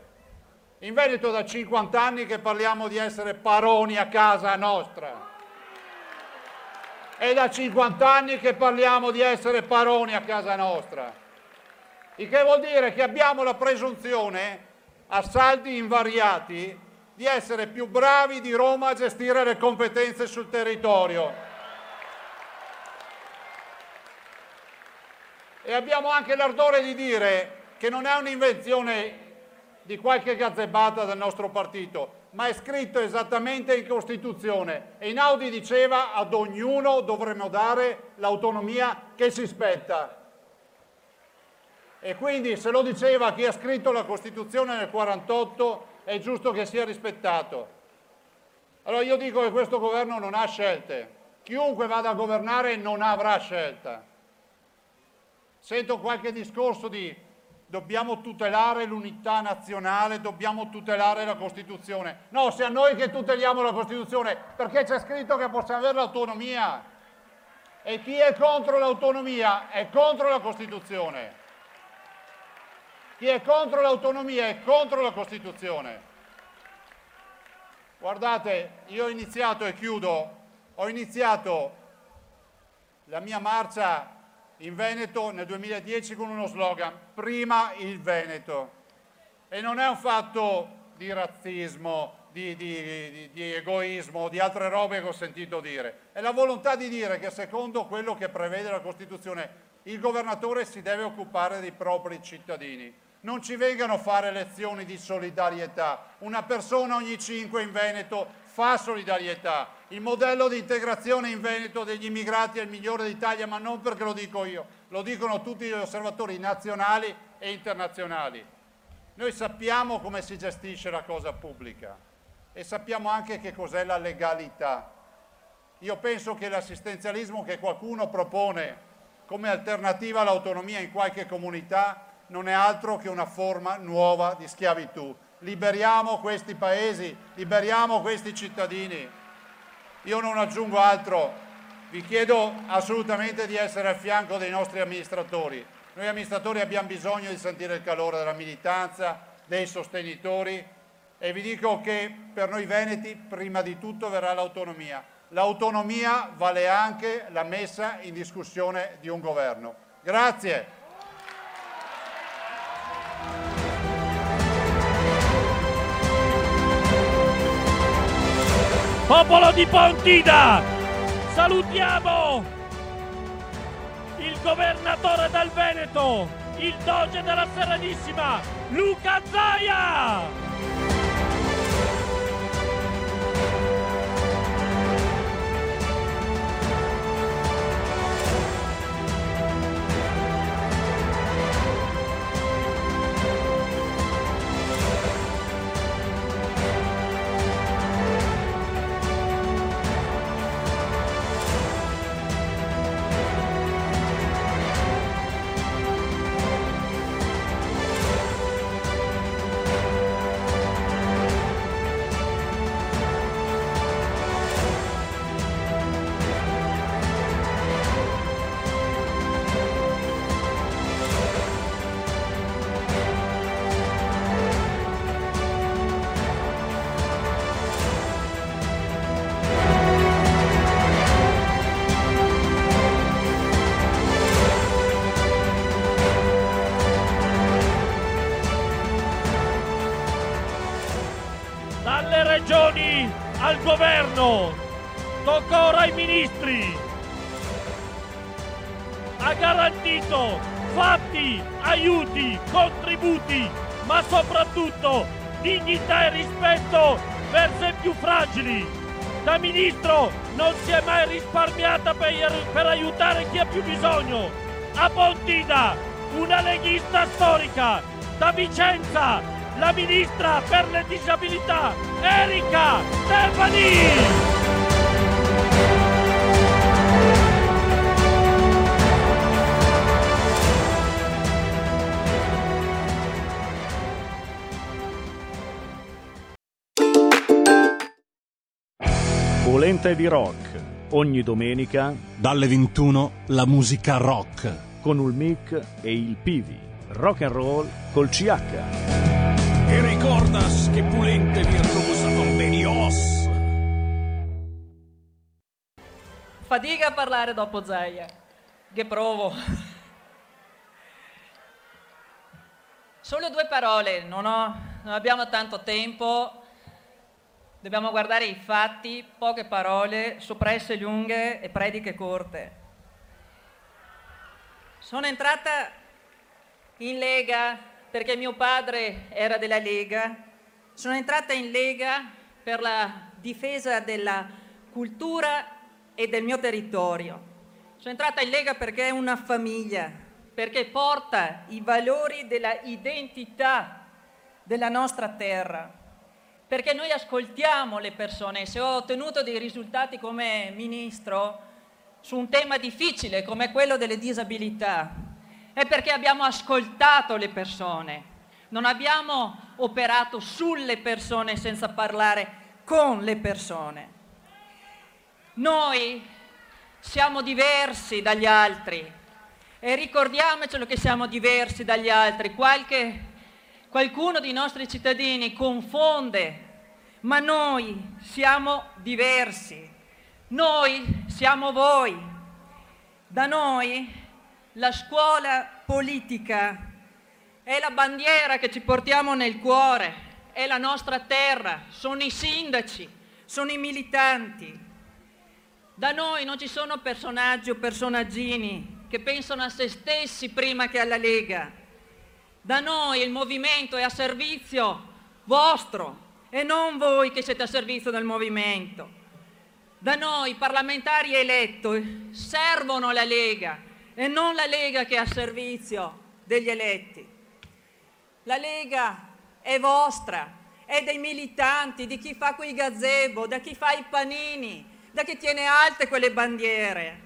In Veneto da 50 anni che parliamo di essere paroni a casa nostra. È da 50 anni che parliamo di essere paroni a casa nostra. Il che vuol dire che abbiamo la presunzione, a saldi invariati, di essere più bravi di Roma a gestire le competenze sul territorio. E abbiamo anche l'ardore di dire che non è un'invenzione di qualche gazzebata del nostro partito, ma è scritto esattamente in Costituzione. E Einaudi diceva ad ognuno dovremmo dare l'autonomia che si spetta. E quindi se lo diceva chi ha scritto la Costituzione nel 48 è giusto che sia rispettato. Allora io dico che questo governo non ha scelte. Chiunque vada a governare non avrà scelta. Sento qualche discorso di dobbiamo tutelare l'unità nazionale, dobbiamo tutelare la Costituzione. No, se a noi che tuteliamo la Costituzione, perché c'è scritto che possiamo avere l'autonomia. E chi è contro l'autonomia è contro la Costituzione. Chi è contro l'autonomia è contro la Costituzione. Guardate, io ho iniziato e chiudo, ho iniziato la mia marcia in Veneto nel 2010 con uno slogan, prima il Veneto. E non è un fatto di razzismo, di, di, di, di egoismo, di altre robe che ho sentito dire. È la volontà di dire che secondo quello che prevede la Costituzione il governatore si deve occupare dei propri cittadini. Non ci vengano a fare lezioni di solidarietà. Una persona ogni cinque in Veneto fa solidarietà. Il modello di integrazione in Veneto degli immigrati è il migliore d'Italia, ma non perché lo dico io, lo dicono tutti gli osservatori nazionali e internazionali. Noi sappiamo come si gestisce la cosa pubblica e sappiamo anche che cos'è la legalità. Io penso che l'assistenzialismo che qualcuno propone come alternativa all'autonomia in qualche comunità non è altro che una forma nuova di schiavitù. Liberiamo questi paesi, liberiamo questi cittadini. Io non aggiungo altro, vi chiedo assolutamente di essere al fianco dei nostri amministratori. Noi amministratori abbiamo bisogno di sentire il calore della militanza, dei sostenitori e vi dico che per noi veneti prima di tutto verrà l'autonomia. L'autonomia vale anche la messa in discussione di un governo. Grazie. Popolo di Pontida! Salutiamo il governatore del Veneto, il doge della Serenissima, Luca Zaia! Governo, tocca ora ai ministri. Ha garantito fatti, aiuti, contributi, ma soprattutto dignità e rispetto verso i più fragili. Da ministro non si è mai risparmiata per, per aiutare chi ha più bisogno. A Pontida, una leghista storica. Da Vicenza, la ministra per le disabilità, Erika Stefani! Polente di rock. Ogni domenica Dalle 21 la musica rock. con il mic e il Pivi. Rock and roll col CH. E ricordas che pulente virtuosa convenios. Fatica a parlare dopo Zeia. Che provo. Solo due parole, non, ho- non abbiamo tanto tempo. Dobbiamo guardare i fatti, poche parole, soppresse lunghe e prediche corte. Sono entrata in Lega perché mio padre era della Lega. Sono entrata in Lega per la difesa della cultura e del mio territorio. Sono entrata in Lega perché è una famiglia, perché porta i valori della identità della nostra terra, perché noi ascoltiamo le persone. Se ho ottenuto dei risultati come ministro su un tema difficile come quello delle disabilità, è perché abbiamo ascoltato le persone, non abbiamo operato sulle persone senza parlare con le persone. Noi siamo diversi dagli altri e ricordiamocelo che siamo diversi dagli altri. Qualche, qualcuno dei nostri cittadini confonde, ma noi siamo diversi. Noi siamo voi. Da noi la scuola politica è la bandiera che ci portiamo nel cuore, è la nostra terra, sono i sindaci, sono i militanti. Da noi non ci sono personaggi o personaggini che pensano a se stessi prima che alla Lega. Da noi il movimento è a servizio vostro e non voi che siete a servizio del movimento. Da noi i parlamentari eletti servono la Lega e non la Lega che è a servizio degli eletti. La Lega è vostra, è dei militanti, di chi fa quei gazebo, da chi fa i panini, da chi tiene alte quelle bandiere.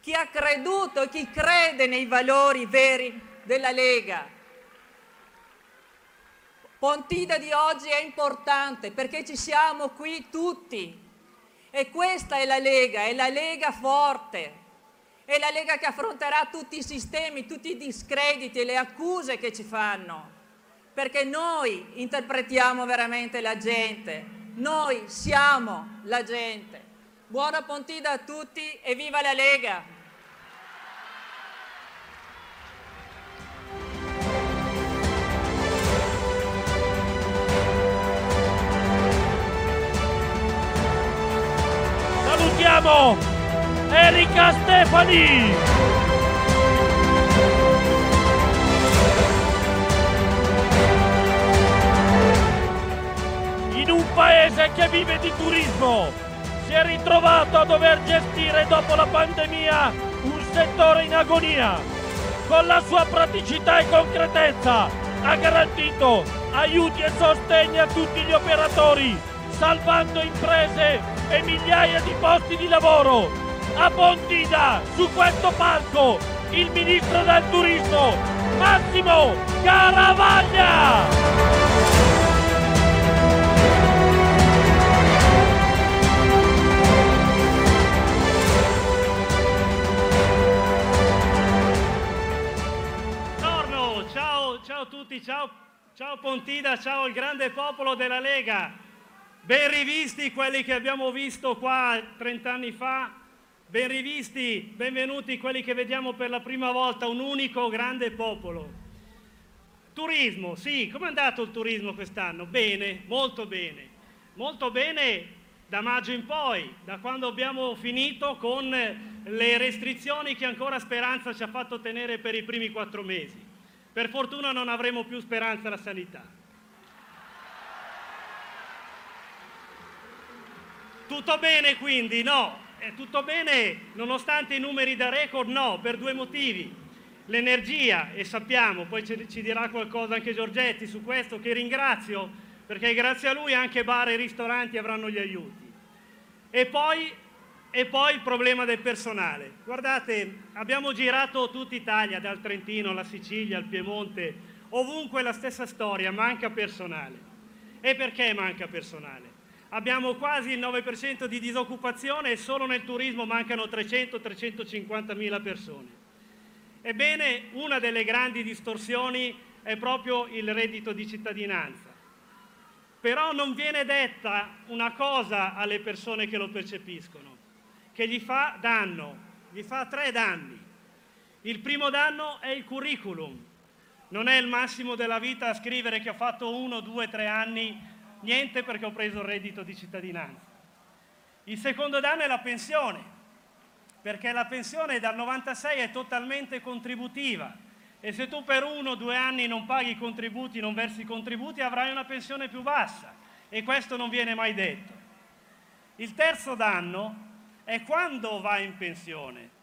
Chi ha creduto e chi crede nei valori veri della Lega. Pontida di oggi è importante perché ci siamo qui tutti e questa è la Lega, è la Lega forte, è la Lega che affronterà tutti i sistemi, tutti i discrediti e le accuse che ci fanno, perché noi interpretiamo veramente la gente, noi siamo la gente. Buona Pontida a tutti e viva la Lega! Salutiamo Erika Stefani! In un paese che vive di turismo si è ritrovato a dover gestire dopo la pandemia un settore in agonia. Con la sua praticità e concretezza ha garantito aiuti e sostegni a tutti gli operatori, salvando imprese e migliaia di posti di lavoro. A Pontida, su questo palco, il ministro del turismo, Massimo Caravaglia! Buongiorno, ciao, ciao a tutti, ciao, ciao Pontida, ciao il grande popolo della Lega. Ben rivisti quelli che abbiamo visto qua 30 anni fa, ben rivisti, benvenuti quelli che vediamo per la prima volta, un unico grande popolo. Turismo, sì, com'è andato il turismo quest'anno? Bene, molto bene. Molto bene da maggio in poi, da quando abbiamo finito con le restrizioni che ancora Speranza ci ha fatto tenere per i primi quattro mesi. Per fortuna non avremo più speranza alla sanità. Tutto bene quindi? No. È tutto bene nonostante i numeri da record? No, per due motivi. L'energia, e sappiamo, poi ci, ci dirà qualcosa anche Giorgetti su questo, che ringrazio, perché grazie a lui anche bar e ristoranti avranno gli aiuti. E poi, e poi il problema del personale. Guardate, abbiamo girato tutta Italia, dal Trentino alla Sicilia, al Piemonte, ovunque la stessa storia, manca personale. E perché manca personale? Abbiamo quasi il 9% di disoccupazione e solo nel turismo mancano 300-350 mila persone. Ebbene, una delle grandi distorsioni è proprio il reddito di cittadinanza. Però non viene detta una cosa alle persone che lo percepiscono, che gli fa danno, gli fa tre danni. Il primo danno è il curriculum. Non è il massimo della vita scrivere che ho fatto uno, due, tre anni, niente perché ho preso il reddito di cittadinanza. Il secondo danno è la pensione perché la pensione dal 96 è totalmente contributiva e se tu per uno o due anni non paghi i contributi, non versi i contributi, avrai una pensione più bassa e questo non viene mai detto. Il terzo danno è quando vai in pensione.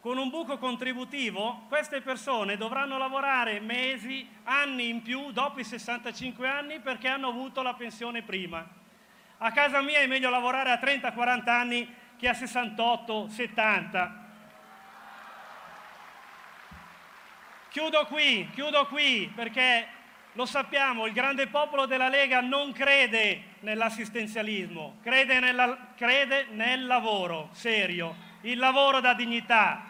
Con un buco contributivo queste persone dovranno lavorare mesi, anni in più dopo i 65 anni perché hanno avuto la pensione prima. A casa mia è meglio lavorare a 30-40 anni che ha 68, 70. Chiudo qui, chiudo qui perché lo sappiamo, il grande popolo della Lega non crede nell'assistenzialismo, crede, nella, crede nel lavoro serio, il lavoro da dignità.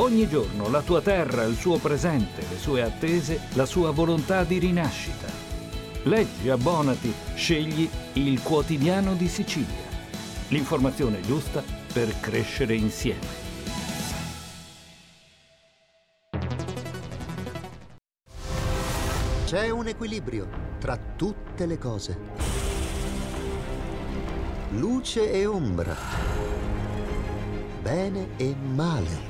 Ogni giorno la tua terra, il suo presente, le sue attese, la sua volontà di rinascita. Leggi, abbonati, scegli il quotidiano di Sicilia. L'informazione giusta per crescere insieme. C'è un equilibrio tra tutte le cose. Luce e ombra. Bene e male.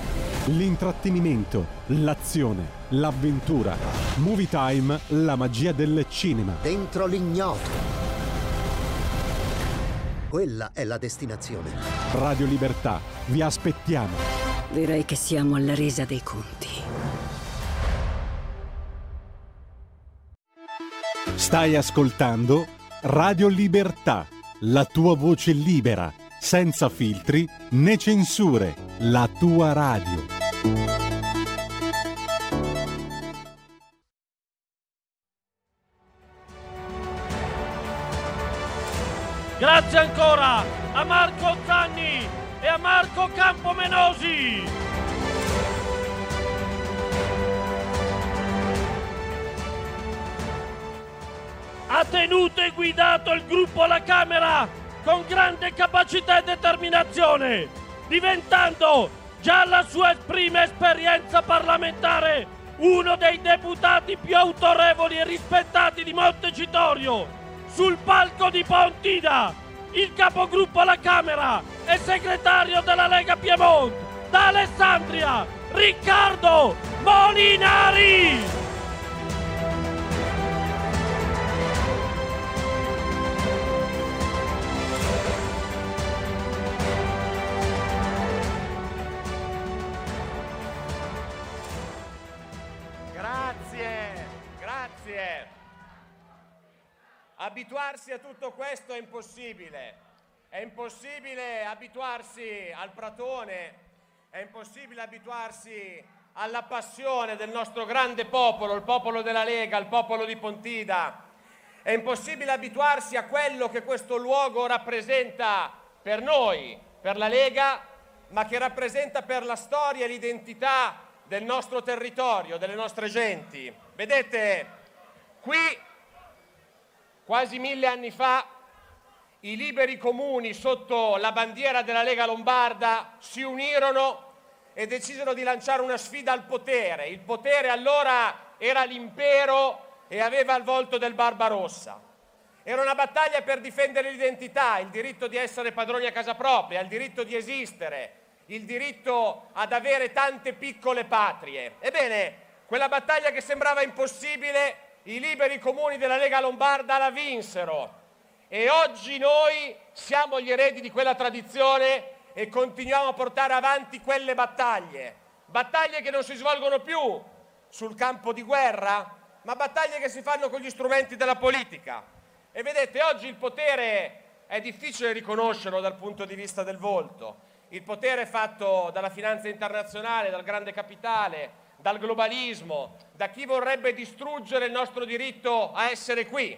L'intrattenimento, l'azione, l'avventura. Movie Time, la magia del cinema. Dentro l'ignoto. Quella è la destinazione. Radio Libertà, vi aspettiamo. Direi che siamo alla resa dei conti. Stai ascoltando Radio Libertà, la tua voce libera, senza filtri né censure, la tua radio. Grazie ancora a Marco Zanni e a Marco Campomenosi. ha tenuto e guidato il gruppo alla Camera con grande capacità e determinazione, diventando già la sua prima esperienza parlamentare uno dei deputati più autorevoli e rispettati di Montecitorio, sul palco di Pontida, il capogruppo alla Camera e segretario della Lega Piemonte, da Alessandria, Riccardo Molinari! Grazie. Abituarsi a tutto questo è impossibile. È impossibile abituarsi al pratone, è impossibile abituarsi alla passione del nostro grande popolo, il popolo della Lega, il popolo di Pontida. È impossibile abituarsi a quello che questo luogo rappresenta per noi, per la Lega, ma che rappresenta per la storia e l'identità del nostro territorio, delle nostre genti. Vedete, qui, quasi mille anni fa, i liberi comuni sotto la bandiera della Lega Lombarda si unirono e decisero di lanciare una sfida al potere. Il potere allora era l'impero e aveva il volto del Barbarossa. Era una battaglia per difendere l'identità, il diritto di essere padroni a casa propria, il diritto di esistere, il diritto ad avere tante piccole patrie. Ebbene, quella battaglia che sembrava impossibile, i liberi comuni della Lega Lombarda la vinsero. E oggi noi siamo gli eredi di quella tradizione e continuiamo a portare avanti quelle battaglie. Battaglie che non si svolgono più sul campo di guerra, ma battaglie che si fanno con gli strumenti della politica. E vedete, oggi il potere è difficile riconoscerlo dal punto di vista del volto. Il potere fatto dalla finanza internazionale, dal grande capitale, dal globalismo, da chi vorrebbe distruggere il nostro diritto a essere qui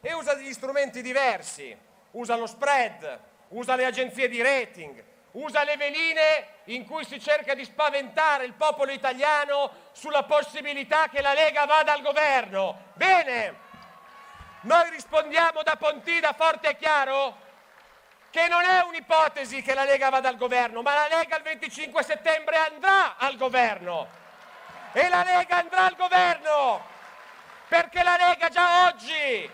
e usa degli strumenti diversi, usa lo spread, usa le agenzie di rating, usa le veline in cui si cerca di spaventare il popolo italiano sulla possibilità che la Lega vada al governo. Bene, noi rispondiamo da Pontida forte e chiaro che non è un'ipotesi che la Lega vada al governo, ma la Lega il 25 settembre andrà al governo. E la Lega andrà al governo perché la Lega già oggi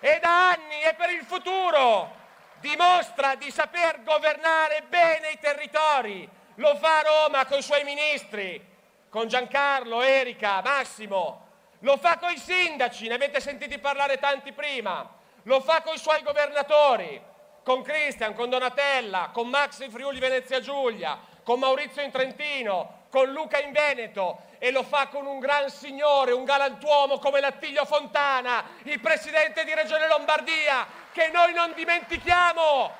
e da anni e per il futuro dimostra di saper governare bene i territori. Lo fa a Roma con i suoi ministri, con Giancarlo, Erika, Massimo. Lo fa con i sindaci, ne avete sentiti parlare tanti prima. Lo fa con i suoi governatori, con Cristian, con Donatella, con Max in Friuli Venezia Giulia, con Maurizio in Trentino, con Luca in Veneto e lo fa con un gran signore, un galantuomo come Lattiglio Fontana, il presidente di Regione Lombardia, che noi non dimentichiamo,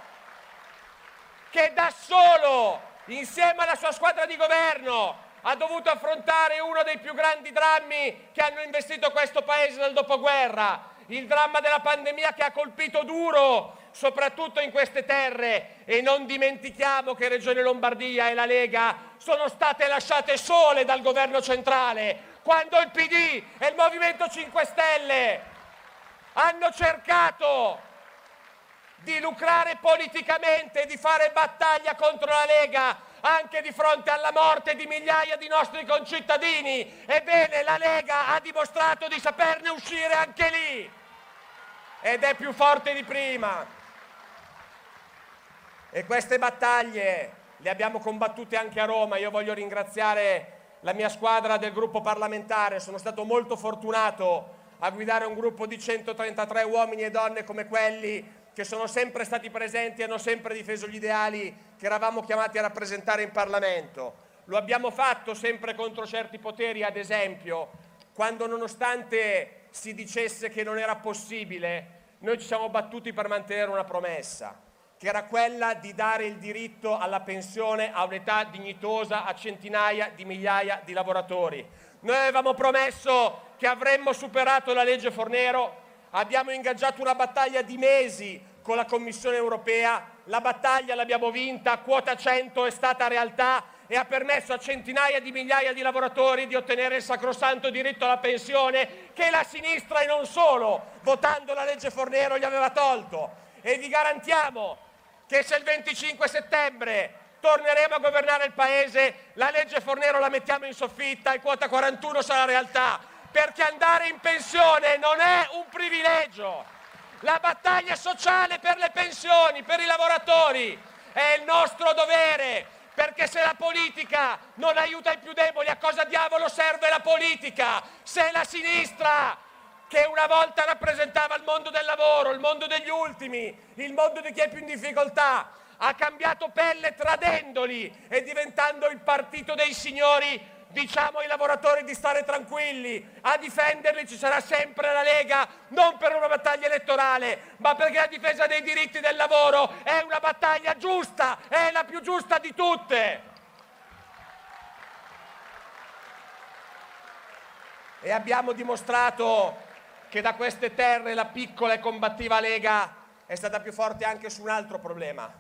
che da solo, insieme alla sua squadra di governo, ha dovuto affrontare uno dei più grandi drammi che hanno investito questo paese nel dopoguerra, il dramma della pandemia che ha colpito duro soprattutto in queste terre e non dimentichiamo che Regione Lombardia e la Lega sono state lasciate sole dal governo centrale quando il PD e il Movimento 5 Stelle hanno cercato di lucrare politicamente di fare battaglia contro la Lega anche di fronte alla morte di migliaia di nostri concittadini. Ebbene, la Lega ha dimostrato di saperne uscire anche lì ed è più forte di prima. E queste battaglie le abbiamo combattute anche a Roma. Io voglio ringraziare la mia squadra del gruppo parlamentare, sono stato molto fortunato a guidare un gruppo di 133 uomini e donne come quelli che sono sempre stati presenti e hanno sempre difeso gli ideali che eravamo chiamati a rappresentare in Parlamento. Lo abbiamo fatto sempre contro certi poteri, ad esempio, quando nonostante si dicesse che non era possibile, noi ci siamo battuti per mantenere una promessa che era quella di dare il diritto alla pensione a un'età dignitosa a centinaia di migliaia di lavoratori. Noi avevamo promesso che avremmo superato la legge Fornero, abbiamo ingaggiato una battaglia di mesi con la Commissione europea, la battaglia l'abbiamo vinta, quota 100 è stata realtà e ha permesso a centinaia di migliaia di lavoratori di ottenere il sacrosanto diritto alla pensione che la sinistra e non solo, votando la legge Fornero, gli aveva tolto. E vi garantiamo che se il 25 settembre torneremo a governare il paese, la legge Fornero la mettiamo in soffitta e quota 41 sarà realtà, perché andare in pensione non è un privilegio. La battaglia sociale per le pensioni, per i lavoratori, è il nostro dovere, perché se la politica non aiuta i più deboli, a cosa diavolo serve la politica? Se la sinistra che una volta rappresentava il mondo del lavoro, il mondo degli ultimi, il mondo di chi è più in difficoltà, ha cambiato pelle tradendoli e diventando il partito dei signori, diciamo ai lavoratori di stare tranquilli, a difenderli ci sarà sempre la Lega, non per una battaglia elettorale, ma perché la difesa dei diritti del lavoro è una battaglia giusta, è la più giusta di tutte. E abbiamo dimostrato che da queste terre la piccola e combattiva Lega è stata più forte anche su un altro problema,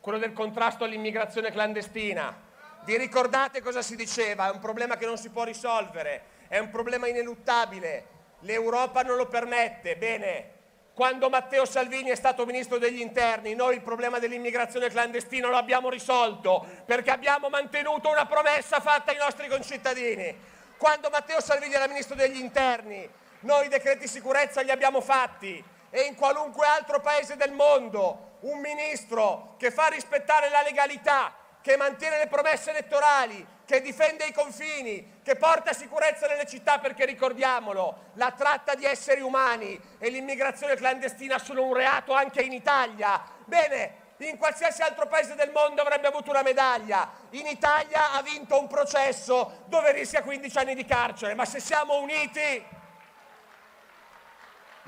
quello del contrasto all'immigrazione clandestina. Vi ricordate cosa si diceva? È un problema che non si può risolvere, è un problema ineluttabile, l'Europa non lo permette. Bene, quando Matteo Salvini è stato ministro degli interni, noi il problema dell'immigrazione clandestina lo abbiamo risolto perché abbiamo mantenuto una promessa fatta ai nostri concittadini. Quando Matteo Salvini era ministro degli interni, noi i decreti sicurezza li abbiamo fatti e in qualunque altro paese del mondo un ministro che fa rispettare la legalità, che mantiene le promesse elettorali, che difende i confini, che porta sicurezza nelle città, perché ricordiamolo, la tratta di esseri umani e l'immigrazione clandestina sono un reato anche in Italia. Bene, in qualsiasi altro paese del mondo avrebbe avuto una medaglia. In Italia ha vinto un processo dove rischia 15 anni di carcere, ma se siamo uniti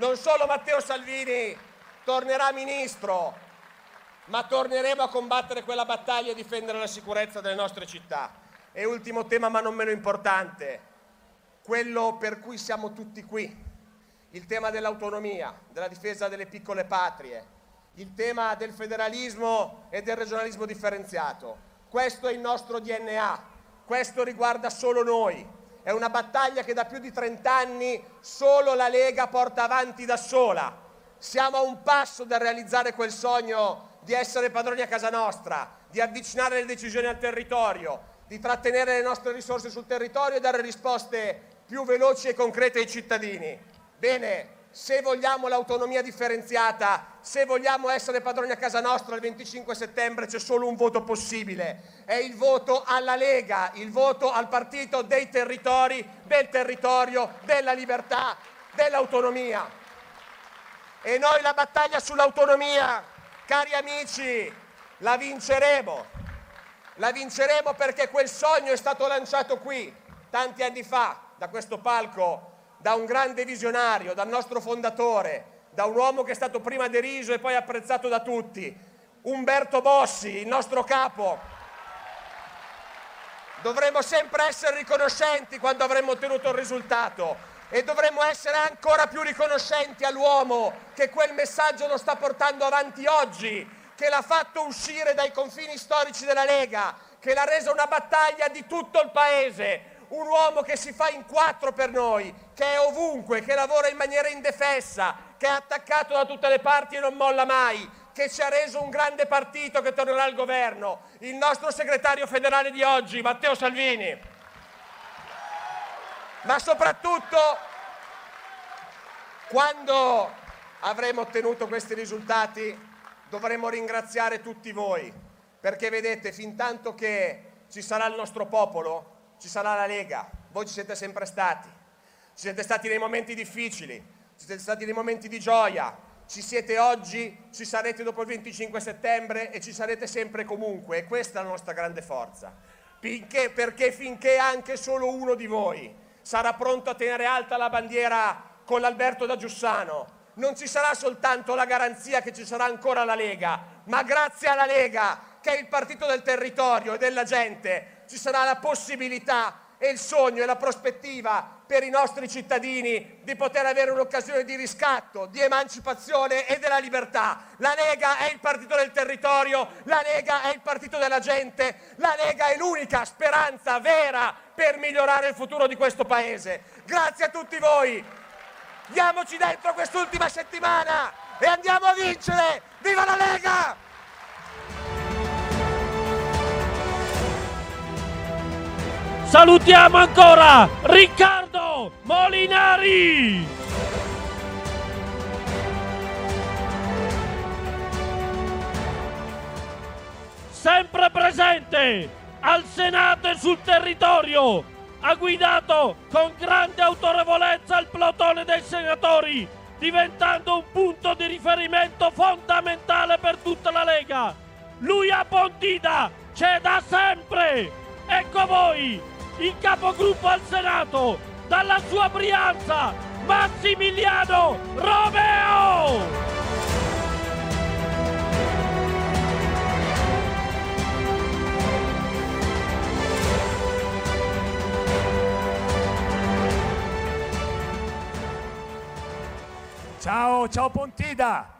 non solo Matteo Salvini tornerà ministro, ma torneremo a combattere quella battaglia e difendere la sicurezza delle nostre città. E ultimo tema, ma non meno importante, quello per cui siamo tutti qui, il tema dell'autonomia, della difesa delle piccole patrie, il tema del federalismo e del regionalismo differenziato. Questo è il nostro DNA, questo riguarda solo noi, è una battaglia che da più di 30 anni solo la Lega porta avanti da sola. Siamo a un passo dal realizzare quel sogno di essere padroni a casa nostra, di avvicinare le decisioni al territorio, di trattenere le nostre risorse sul territorio e dare risposte più veloci e concrete ai cittadini. Bene, se vogliamo l'autonomia differenziata, se vogliamo essere padroni a casa nostra il 25 settembre c'è solo un voto possibile, è il voto alla Lega, il voto al partito dei territori, del territorio, della libertà, dell'autonomia. E noi la battaglia sull'autonomia, cari amici, la vinceremo. La vinceremo perché quel sogno è stato lanciato qui tanti anni fa, da questo palco da un grande visionario, dal nostro fondatore, da un uomo che è stato prima deriso e poi apprezzato da tutti, Umberto Bossi, il nostro capo. Dovremmo sempre essere riconoscenti quando avremo ottenuto il risultato e dovremmo essere ancora più riconoscenti all'uomo che quel messaggio lo sta portando avanti oggi, che l'ha fatto uscire dai confini storici della Lega, che l'ha resa una battaglia di tutto il Paese, un uomo che si fa in quattro per noi, che è ovunque, che lavora in maniera indefessa, che è attaccato da tutte le parti e non molla mai, che ci ha reso un grande partito che tornerà al governo, il nostro segretario federale di oggi, Matteo Salvini. Ma soprattutto, quando avremo ottenuto questi risultati, dovremo ringraziare tutti voi, perché vedete, fin tanto che ci sarà il nostro popolo, ci sarà la Lega, voi ci siete sempre stati, ci siete stati nei momenti difficili, ci siete stati nei momenti di gioia, ci siete oggi, ci sarete dopo il 25 settembre e ci sarete sempre comunque. E questa è la nostra grande forza. Finché, perché finché anche solo uno di voi sarà pronto a tenere alta la bandiera con l'Alberto da Giussano, non ci sarà soltanto la garanzia che ci sarà ancora la Lega, ma grazie alla Lega, che è il partito del territorio e della gente, ci sarà la possibilità e il sogno e la prospettiva per i nostri cittadini di poter avere un'occasione di riscatto, di emancipazione e della libertà. La Lega è il partito del territorio, la Lega è il partito della gente, la Lega è l'unica speranza vera per migliorare il futuro di questo Paese. Grazie a tutti voi. Diamoci dentro quest'ultima settimana e andiamo a vincere! Viva la Lega! Salutiamo ancora Riccardo Molinari. Sempre presente al Senato e sul territorio. Ha guidato con grande autorevolezza il plotone dei senatori, diventando un punto di riferimento fondamentale per tutta la Lega. Lui a Pontida c'è da sempre. Ecco voi, il capogruppo al Senato, dalla sua Brianza, Massimiliano Romeo! Ciao, ciao Pontida!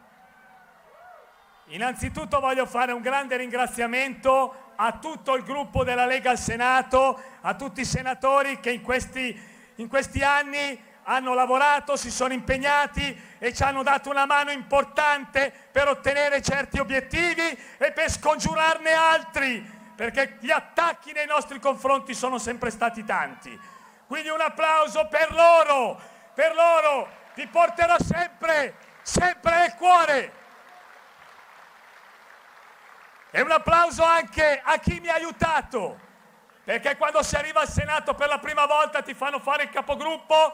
Innanzitutto voglio fare un grande ringraziamento a tutto il gruppo della Lega al Senato, a tutti i senatori che in questi, in questi anni hanno lavorato, si sono impegnati e ci hanno dato una mano importante per ottenere certi obiettivi e per scongiurarne altri, perché gli attacchi nei nostri confronti sono sempre stati tanti. Quindi un applauso per loro, per loro, vi porterò sempre, sempre nel cuore. E un applauso anche a chi mi ha aiutato, perché quando si arriva al Senato per la prima volta ti fanno fare il capogruppo,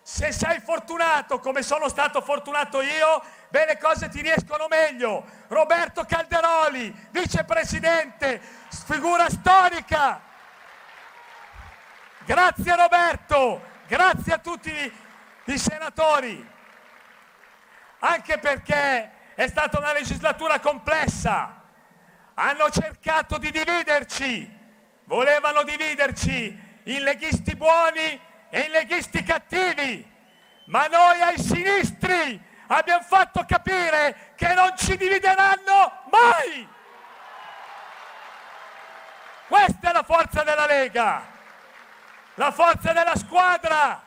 se sei fortunato come sono stato fortunato io, beh le cose ti riescono meglio. Roberto Calderoli, vicepresidente, figura storica. Grazie Roberto, grazie a tutti i senatori, anche perché è stata una legislatura complessa. Hanno cercato di dividerci, volevano dividerci in leghisti buoni e in leghisti cattivi, ma noi ai sinistri abbiamo fatto capire che non ci divideranno mai. Questa è la forza della Lega, la forza della squadra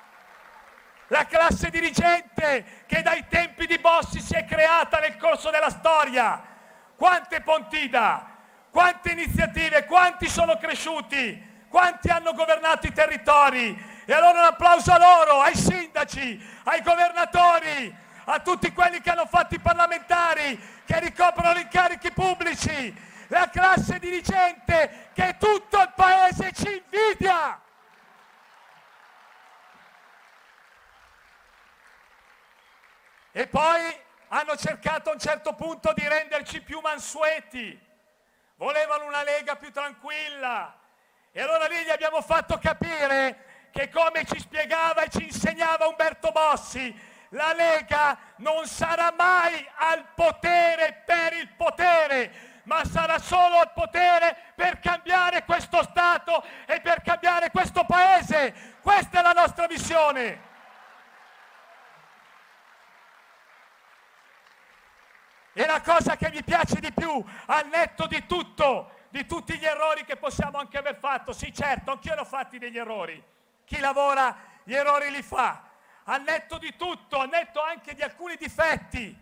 la classe dirigente che dai tempi di Bossi si è creata nel corso della storia. Quante Pontida, quante iniziative, quanti sono cresciuti, quanti hanno governato i territori. E allora un applauso a loro, ai sindaci, ai governatori, a tutti quelli che hanno fatto i parlamentari, che ricoprono gli incarichi pubblici, la classe dirigente che tutto il paese ci invidia. E poi hanno cercato a un certo punto di renderci più mansueti. Volevano una Lega più tranquilla. E allora lì gli abbiamo fatto capire che come ci spiegava e ci insegnava Umberto Bossi, la Lega non sarà mai al potere per il potere, ma sarà solo al potere per cambiare questo Stato e per cambiare questo Paese. Questa è la nostra missione. E la cosa che mi piace di più, al netto di tutto, di tutti gli errori che possiamo anche aver fatto, sì certo, anch'io ne ho fatti degli errori. Chi lavora gli errori li fa. Al netto di tutto, al netto anche di alcuni difetti.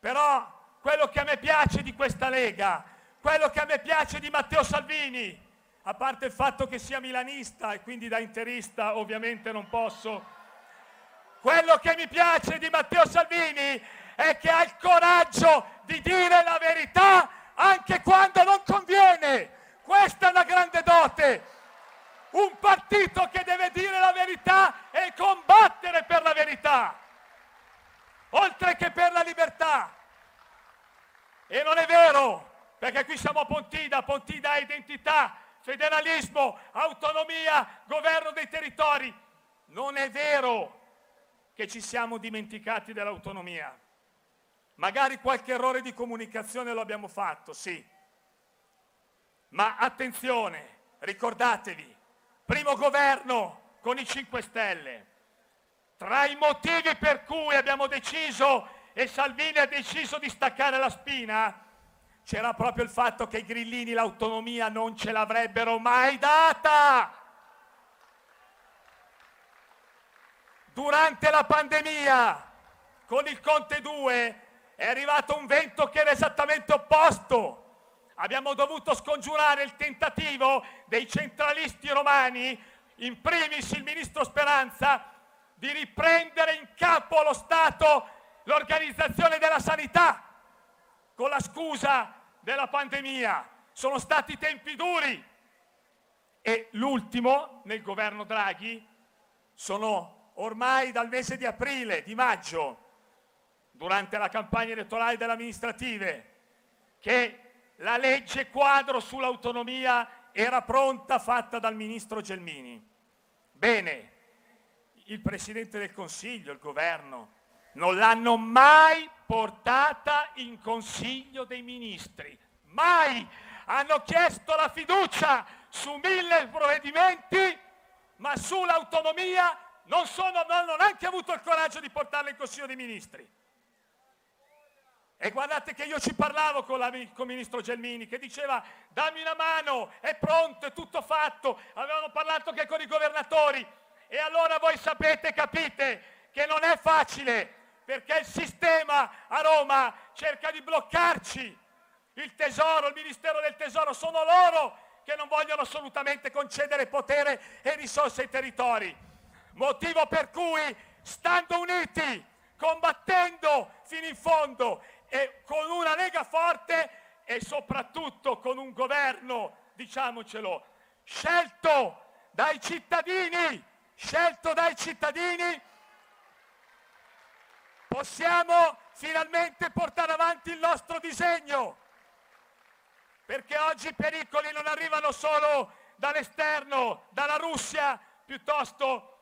Però quello che a me piace di questa Lega, quello che a me piace di Matteo Salvini, a parte il fatto che sia milanista e quindi da interista ovviamente non posso, quello che mi piace di Matteo Salvini è che ha il coraggio di dire la verità anche quando non conviene. Questa è una grande dote. Un partito che deve dire la verità e combattere per la verità, oltre che per la libertà. E non è vero, perché qui siamo a Pontida, Pontida è identità, federalismo, autonomia, governo dei territori. Non è vero che ci siamo dimenticati dell'autonomia. Magari qualche errore di comunicazione lo abbiamo fatto, sì. Ma attenzione, ricordatevi, primo governo con i 5 Stelle. Tra i motivi per cui abbiamo deciso e Salvini ha deciso di staccare la spina, c'era proprio il fatto che i grillini l'autonomia non ce l'avrebbero mai data. Durante la pandemia, con il Conte 2, è arrivato un vento che era esattamente opposto. abbiamo dovuto scongiurare il tentativo dei centralisti romani, in primis il ministro Speranza, di riprendere in capo allo Stato l'organizzazione della sanità con la scusa della pandemia. Sono stati tempi duri e l'ultimo nel governo Draghi sono ormai dal mese di aprile, di maggio, durante la campagna elettorale delle amministrative, che la legge quadro sull'autonomia era pronta, fatta dal ministro Gelmini. Bene, il Presidente del Consiglio, il governo, non l'hanno mai portata in Consiglio dei Ministri. Mai! Hanno chiesto la fiducia su mille provvedimenti, ma sull'autonomia non, sono, non hanno neanche avuto il coraggio di portarla in Consiglio dei Ministri. E guardate che io ci parlavo con, la, con il ministro Gelmini che diceva dammi una mano, è pronto, è tutto fatto. Avevamo parlato anche con i governatori. E allora voi sapete, capite che non è facile perché il sistema a Roma cerca di bloccarci. Il tesoro, il Ministero del Tesoro, sono loro che non vogliono assolutamente concedere potere e risorse ai territori. Motivo per cui, stando uniti, combattendo fino in fondo e con una Lega forte e soprattutto con un governo, diciamocelo, scelto dai cittadini, scelto dai cittadini, possiamo finalmente portare avanti il nostro disegno. Perché oggi i pericoli non arrivano solo dall'esterno, dalla Russia, piuttosto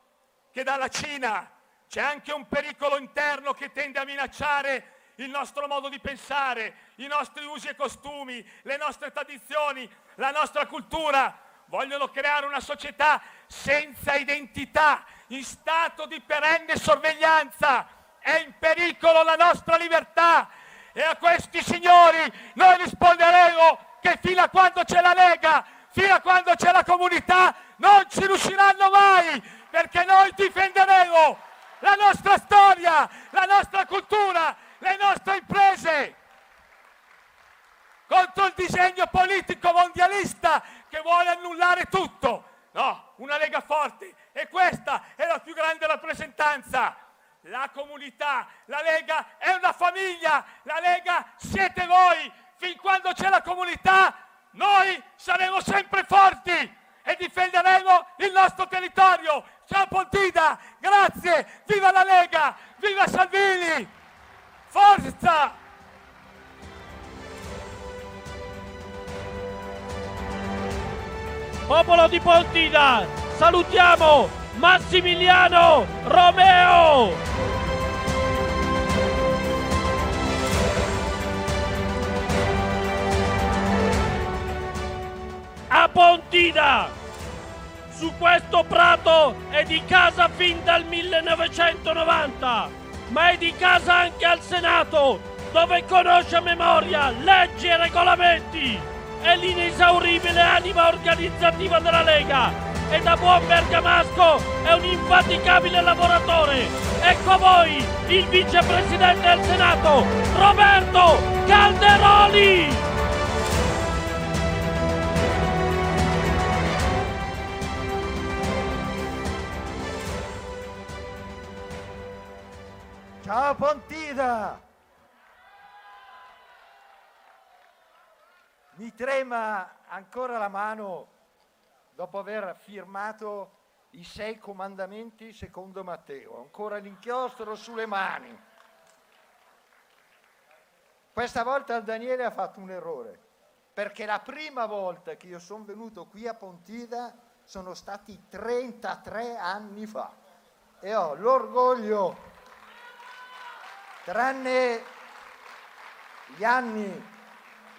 che dalla Cina. C'è anche un pericolo interno che tende a minacciare il nostro modo di pensare, i nostri usi e costumi, le nostre tradizioni, la nostra cultura. Vogliono creare una società senza identità, in stato di perenne sorveglianza. È in pericolo la nostra libertà. E a questi signori noi risponderemo che fino a quando c'è la Lega, fino a quando c'è la comunità, non ci riusciranno mai, perché noi difenderemo la nostra storia, la nostra cultura, le nostre imprese contro il disegno politico mondialista che vuole annullare tutto. No, una Lega forte e questa è la più grande rappresentanza. La comunità, la Lega è una famiglia, la Lega siete voi. Fin quando c'è la comunità, noi saremo sempre forti e difenderemo il nostro territorio. Ciao Pontida, grazie, viva la Lega, viva Salvini! Forza! Popolo di Pontida, salutiamo Massimiliano Romeo! A Pontida! Su questo prato è di casa fin dal 1990! Ma è di casa anche al Senato, dove conosce a memoria leggi e regolamenti. È l'inesauribile anima organizzativa della Lega e da buon bergamasco è un infaticabile lavoratore. Ecco a voi il vicepresidente del Senato, Roberto Calderoli! Ciao Pontida! Mi trema ancora la mano dopo aver firmato i sei comandamenti secondo Matteo, ancora l'inchiostro sulle mani. Questa volta Daniele ha fatto un errore, perché la prima volta che io sono venuto qui a Pontida sono stati 33 anni fa e ho l'orgoglio tranne gli anni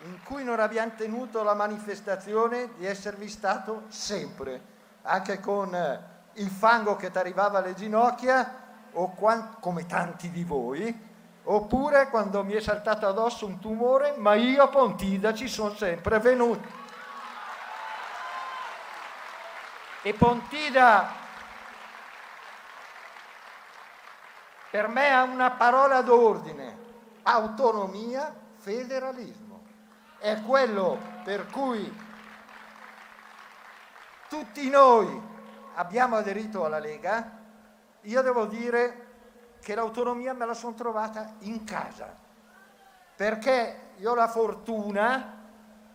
in cui non abbiamo tenuto la manifestazione di esservi stato sempre, anche con eh, il fango che ti arrivava alle ginocchia, quant- come tanti di voi, oppure quando mi è saltato addosso un tumore, ma io a Pontida ci sono sempre venuto. E Pontida Per me ha una parola d'ordine, autonomia, federalismo. è quello per cui tutti noi abbiamo aderito alla Lega, io devo dire che l'autonomia me la sono trovata in casa, perché io ho la fortuna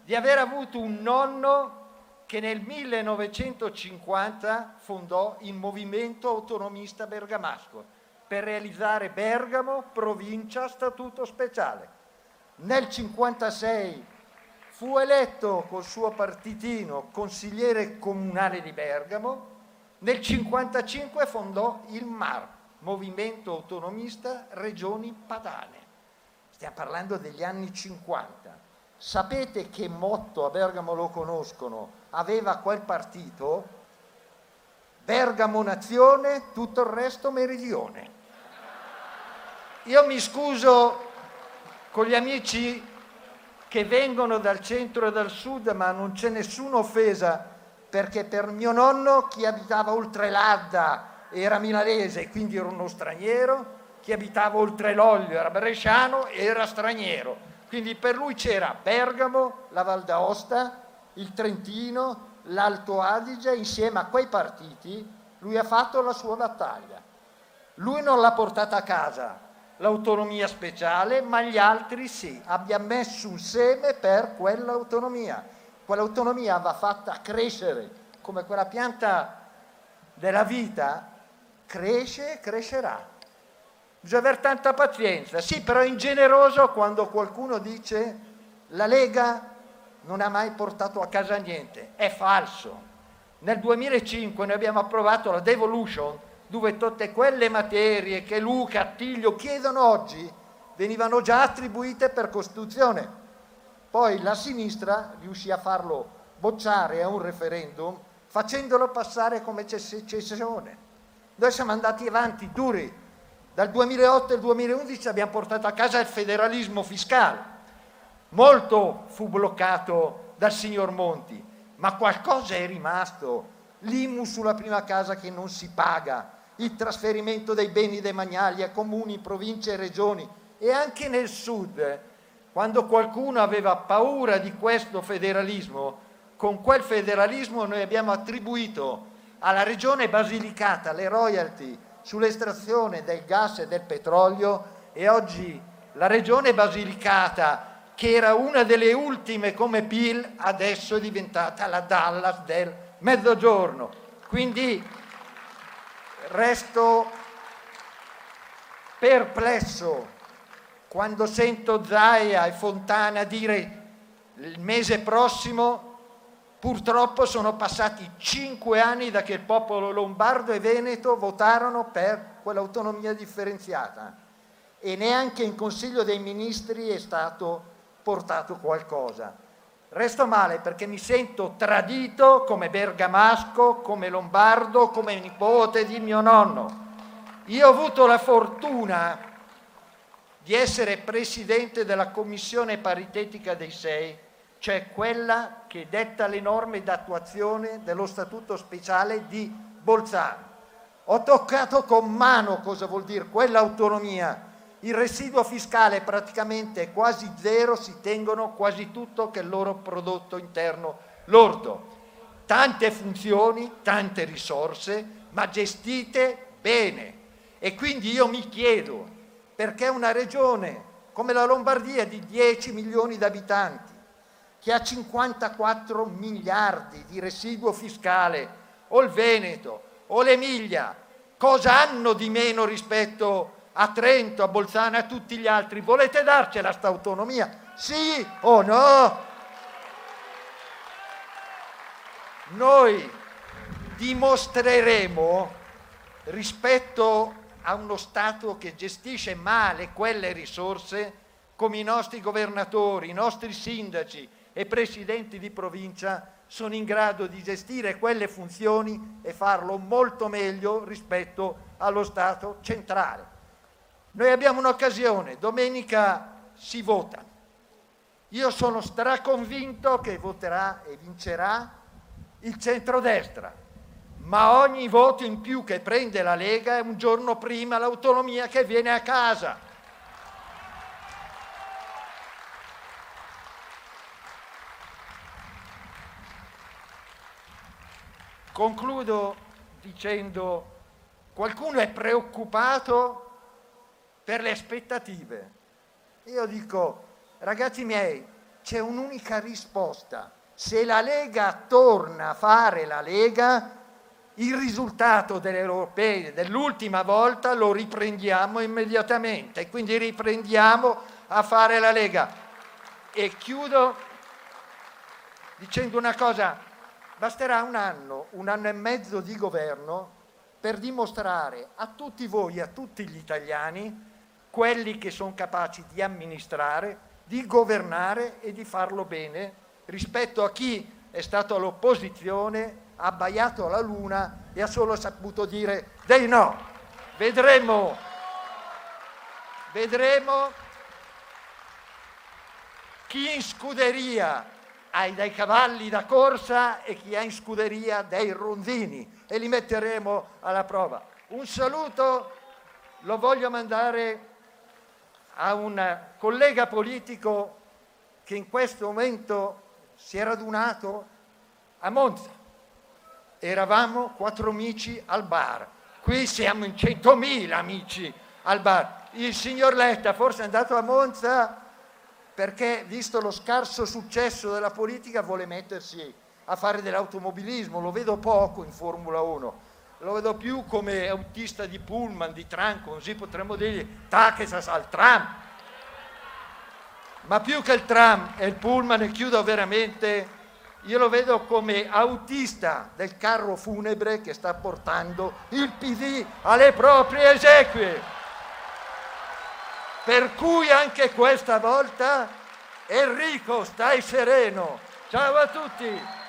di aver avuto un nonno che nel 1950 fondò il movimento autonomista bergamasco per realizzare Bergamo, provincia, statuto speciale. Nel 1956 fu eletto col suo partitino consigliere comunale di Bergamo, nel 1955 fondò il MAR, Movimento Autonomista Regioni Padane. Stiamo parlando degli anni 50. Sapete che motto a Bergamo lo conoscono? Aveva quel partito? Bergamo nazione, tutto il resto meridione. Io mi scuso con gli amici che vengono dal centro e dal sud, ma non c'è nessuna offesa, perché per mio nonno chi abitava oltre l'Adda era milanese, quindi era uno straniero, chi abitava oltre l'Oglio era bresciano e era straniero. Quindi per lui c'era Bergamo, la Val d'Aosta, il Trentino, l'Alto Adige, insieme a quei partiti lui ha fatto la sua battaglia. Lui non l'ha portata a casa, l'autonomia speciale, ma gli altri sì. Abbia messo un seme per quell'autonomia. Quell'autonomia va fatta crescere come quella pianta della vita, cresce e crescerà. Bisogna avere tanta pazienza. Sì, però è ingeneroso quando qualcuno dice la Lega non ha mai portato a casa niente. È falso. Nel 2005 noi abbiamo approvato la devolution dove tutte quelle materie che Luca, Attilio chiedono oggi venivano già attribuite per Costituzione. Poi la sinistra riuscì a farlo bocciare a un referendum facendolo passare come secessione. Noi siamo andati avanti duri. Dal 2008 al 2011 abbiamo portato a casa il federalismo fiscale. Molto fu bloccato dal signor Monti, ma qualcosa è rimasto. L'IMU sulla prima casa che non si paga, il trasferimento dei beni demaniali a comuni, province e regioni e anche nel sud, quando qualcuno aveva paura di questo federalismo, con quel federalismo noi abbiamo attribuito alla regione Basilicata le royalty sull'estrazione del gas e del petrolio e oggi la regione Basilicata, che era una delle ultime come PIL, adesso è diventata la Dallas del Mezzogiorno. Quindi resto perplesso quando sento Zaia e Fontana dire il mese prossimo Purtroppo sono passati cinque anni da che il popolo lombardo e veneto votarono per quell'autonomia differenziata e neanche in Consiglio dei Ministri è stato portato qualcosa. Resto male perché mi sento tradito come bergamasco, come lombardo, come nipote di mio nonno. Io ho avuto la fortuna di essere presidente della commissione paritetica dei sei cioè quella che detta le norme d'attuazione dello Statuto speciale di Bolzano. Ho toccato con mano cosa vuol dire quell'autonomia. Il residuo fiscale è praticamente quasi zero, si tengono quasi tutto che il loro prodotto interno lordo. Tante funzioni, tante risorse, ma gestite bene. E quindi io mi chiedo perché una regione come la Lombardia di 10 milioni di abitanti, che ha 54 miliardi di residuo fiscale, o il Veneto, o l'Emilia, cosa hanno di meno rispetto a Trento, a Bolzano e a tutti gli altri? Volete darcela sta autonomia? Sì o no? Noi dimostreremo rispetto a uno Stato che gestisce male quelle risorse come i nostri governatori, i nostri sindaci, e presidenti di provincia sono in grado di gestire quelle funzioni e farlo molto meglio rispetto allo Stato centrale. Noi abbiamo un'occasione, domenica si vota. Io sono straconvinto che voterà e vincerà il centrodestra, ma ogni voto in più che prende la Lega è un giorno prima l'autonomia che viene a casa. Concludo dicendo, qualcuno è preoccupato per le aspettative. Io dico, ragazzi miei, c'è un'unica risposta. Se la Lega torna a fare la Lega, il risultato delle europee dell'ultima volta lo riprendiamo immediatamente. Quindi riprendiamo a fare la Lega. E chiudo dicendo una cosa, basterà un anno, un anno e mezzo di governo per dimostrare a tutti voi, a tutti gli italiani, quelli che sono capaci di amministrare, di governare e di farlo bene rispetto a chi è stato all'opposizione, ha abbaiato alla luna e ha solo saputo dire dei no. Vedremo, vedremo chi in scuderia ha dei cavalli da corsa e chi ha in scuderia dei ronzini e li metteremo alla prova. Un saluto lo voglio mandare a un collega politico che in questo momento si è radunato a Monza. Eravamo quattro amici al bar. Qui siamo in centomila amici al bar. Il signor Letta forse è andato a Monza perché, visto lo scarso successo della politica, vuole mettersi a fare dell'automobilismo. Lo vedo poco in Formula 1 lo vedo più come autista di pullman, di tram, così potremmo dirgli taches al tram. Ma più che il tram e il pullman, e chiudo veramente, io lo vedo come autista del carro funebre che sta portando il PD alle proprie esequie. Per cui anche questa volta Enrico stai sereno. Ciao a tutti.